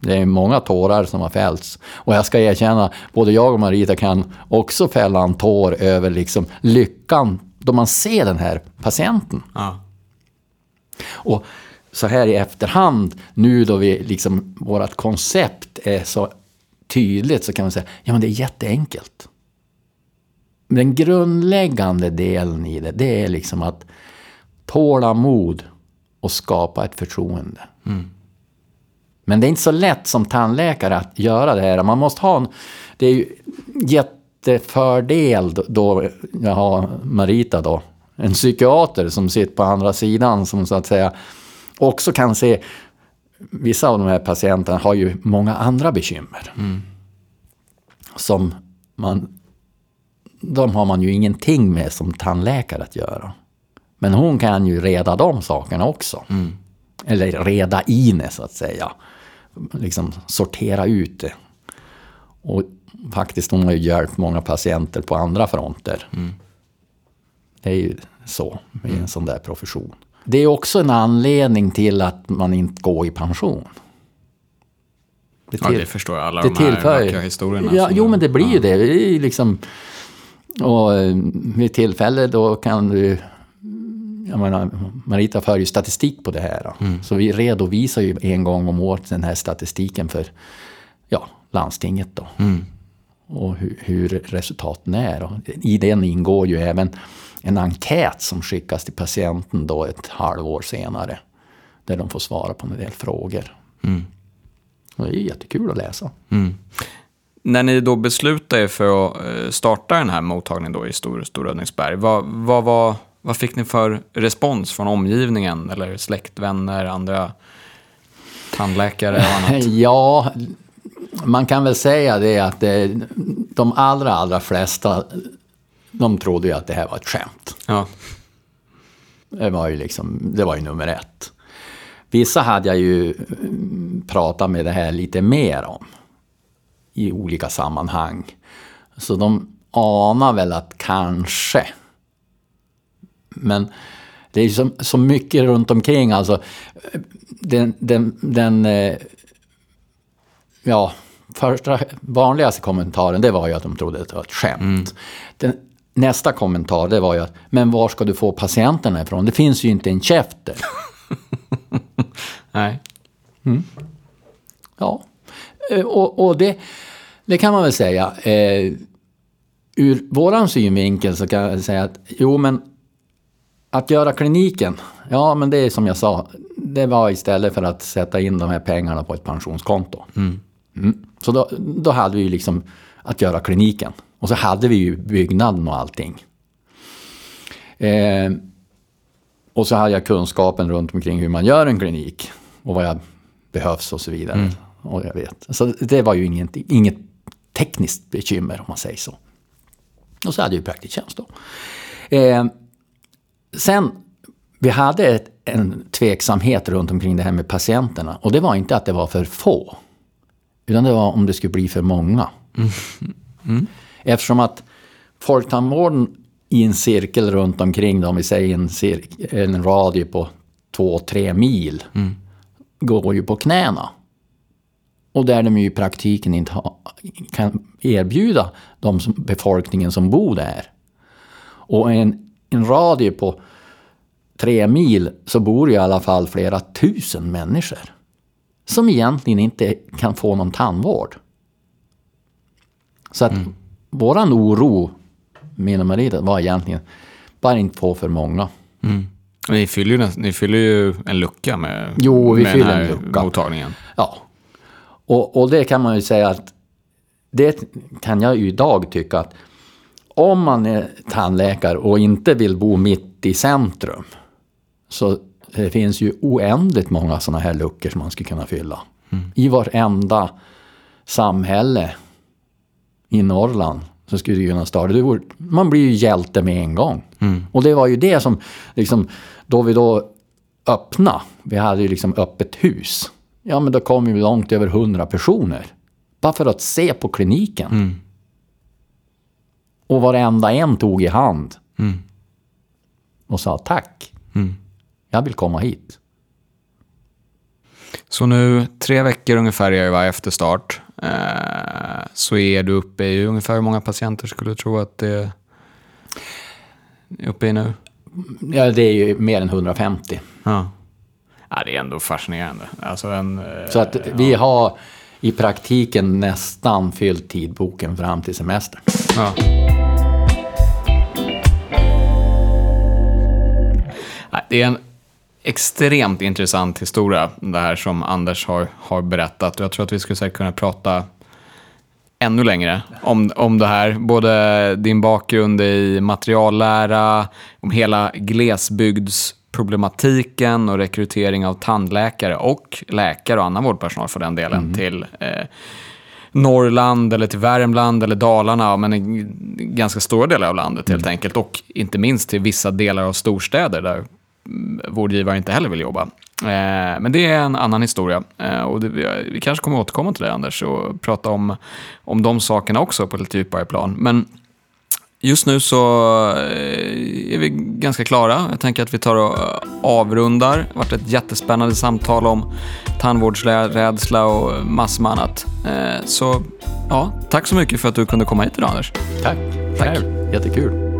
Det är många tårar som har fällts. Och jag ska erkänna, både jag och Marita kan också fälla en tår över liksom lyckan då man ser den här patienten. Ja. Och så här i efterhand, nu då vi liksom, vårt koncept är så tydligt, så kan man säga, ja men det är jätteenkelt. Den grundläggande delen i det, det är liksom att tålamod och skapa ett förtroende. Men det är inte så lätt som tandläkare att göra det här. Man måste ha en... Det är ju jättefördel då jag har Marita då, en psykiater som sitter på andra sidan som så att säga också kan se... Vissa av de här patienterna har ju många andra bekymmer. Som man... De har man ju ingenting med som tandläkare att göra. Men hon kan ju reda de sakerna också. Eller reda i det så att säga. Liksom sortera ut det. Och faktiskt hon har ju hjälpt många patienter på andra fronter. Det är ju så med en sån där profession. Det är också en anledning till att man inte går i pension. Det Ja, till- det förstår jag. Alla det de här vackra historierna. Ja, jo, men det blir ju ja. det. det är liksom, och eh, vid tillfälle då kan du... Jag menar, Marita för ju statistik på det här. Mm. Så vi redovisar ju en gång om året den här statistiken för ja, landstinget. Då. Mm. Och hur, hur resultaten är. Och I den ingår ju även en enkät som skickas till patienten då ett halvår senare. Där de får svara på en del frågor. Mm. Och det är jättekul att läsa. När ni då beslutade er för att eh, starta den här mottagningen då i Stor, Storrödningsberg, vad, vad, vad, vad fick ni för respons från omgivningen eller släkt, vänner, andra tandläkare och annat? Ja, man kan väl säga det att det, de allra, allra flesta, de trodde ju att det här var ett skämt. Ja. Det var ju, liksom, det var ju nummer ett. Vissa hade jag ju mm, pratat med det här lite mer om i olika sammanhang. Så de anar väl att kanske. Men det är så, så mycket runt omkring. Alltså, den, den, den eh, ja, första vanligaste kommentaren det var ju att de trodde att det var ett skämt. Den, nästa kommentar det var ju att, men var ska du få patienterna ifrån? Det finns ju inte en käft där. Nej. Ja, Eh, och, och det, det kan man väl säga. Eh, ur våran synvinkel så kan jag säga att jo men att göra kliniken, ja men det är som jag sa, det var istället för att sätta in de här pengarna på ett pensionskonto. Mm. Så då, då hade vi ju liksom att göra kliniken. Och så hade vi ju byggnaden och allting. Eh, och så hade jag kunskapen runt omkring hur man gör en klinik. Och vad jag behövs och så vidare. Och jag vet. Så det var ju inget, inget tekniskt bekymmer om man säger så. Och så hade jag ju praktisk tjänst då. Eh, sen, vi hade ett, en tveksamhet runt omkring det här med patienterna. Och det var inte att det var för få. Utan det var om det skulle bli för många. Eftersom att folktandvården i en cirkel runt omkring, då, om vi säger en, cirk- en radie på två, tre mil, går ju på knäna. Och där de ju i praktiken inte ha, kan erbjuda de som, befolkningen som bor där. Och en, en radie på tre mil så bor ju i alla fall flera tusen människor. Som egentligen inte kan få någon tandvård. Så att våran oro, min och Marita, var egentligen bara inte få för många. Ni fyller, ju, ni fyller ju en lucka med, Jo, vi med fyller den här en lucka. mottagningen. Ja. Och, och det kan man ju säga att det kan jag ju idag tycka att om man är tandläkare och inte vill bo mitt i centrum så det finns ju oändligt många sådana här luckor som man skulle kunna fylla. I varenda samhälle i Norrland så skulle det kunna starta. Man blir ju hjälte med en gång. Och det var ju det som, liksom, då vi då öppna, vi hade ju liksom öppet hus. Ja men då kom ju långt över hundra personer. Bara för att se på kliniken. Och varenda en tog i hand. Och sa tack. Jag vill komma hit. Så nu, tre veckor ungefär är va, efter start. Eh, så är du uppe i ungefär hur många patienter skulle du tro att det är uppe i nu? Ja, det är ju mer än 150. Ja. Ja, det är ändå fascinerande. Alltså en, eh, Så att vi har i praktiken nästan fyllt tidboken fram till semester. Ja. Det är en extremt intressant historia, det här som Anders har, har berättat. Jag tror att vi skulle säkert kunna prata ännu längre om, om det här. Både din bakgrund i materiallära, om hela glesbygdsproblematiken och rekrytering av tandläkare och läkare och annan vårdpersonal för den delen mm. till eh, Norrland eller till Värmland eller Dalarna, men ganska stora delar av landet helt mm. enkelt. Och inte minst till vissa delar av storstäder där vårdgivare inte heller vill jobba. Eh, men det är en annan historia. Eh, och det, vi kanske kommer återkomma till det Anders och prata om, om de sakerna också på lite djupare plan. Men just nu så eh, är vi ganska klara. Jag tänker att vi tar och avrundar. Det har varit ett jättespännande samtal om tandvårdsrädsla och massor med annat. Så ja, tack så mycket för att du kunde komma hit idag Anders. Tack, tack. jättekul.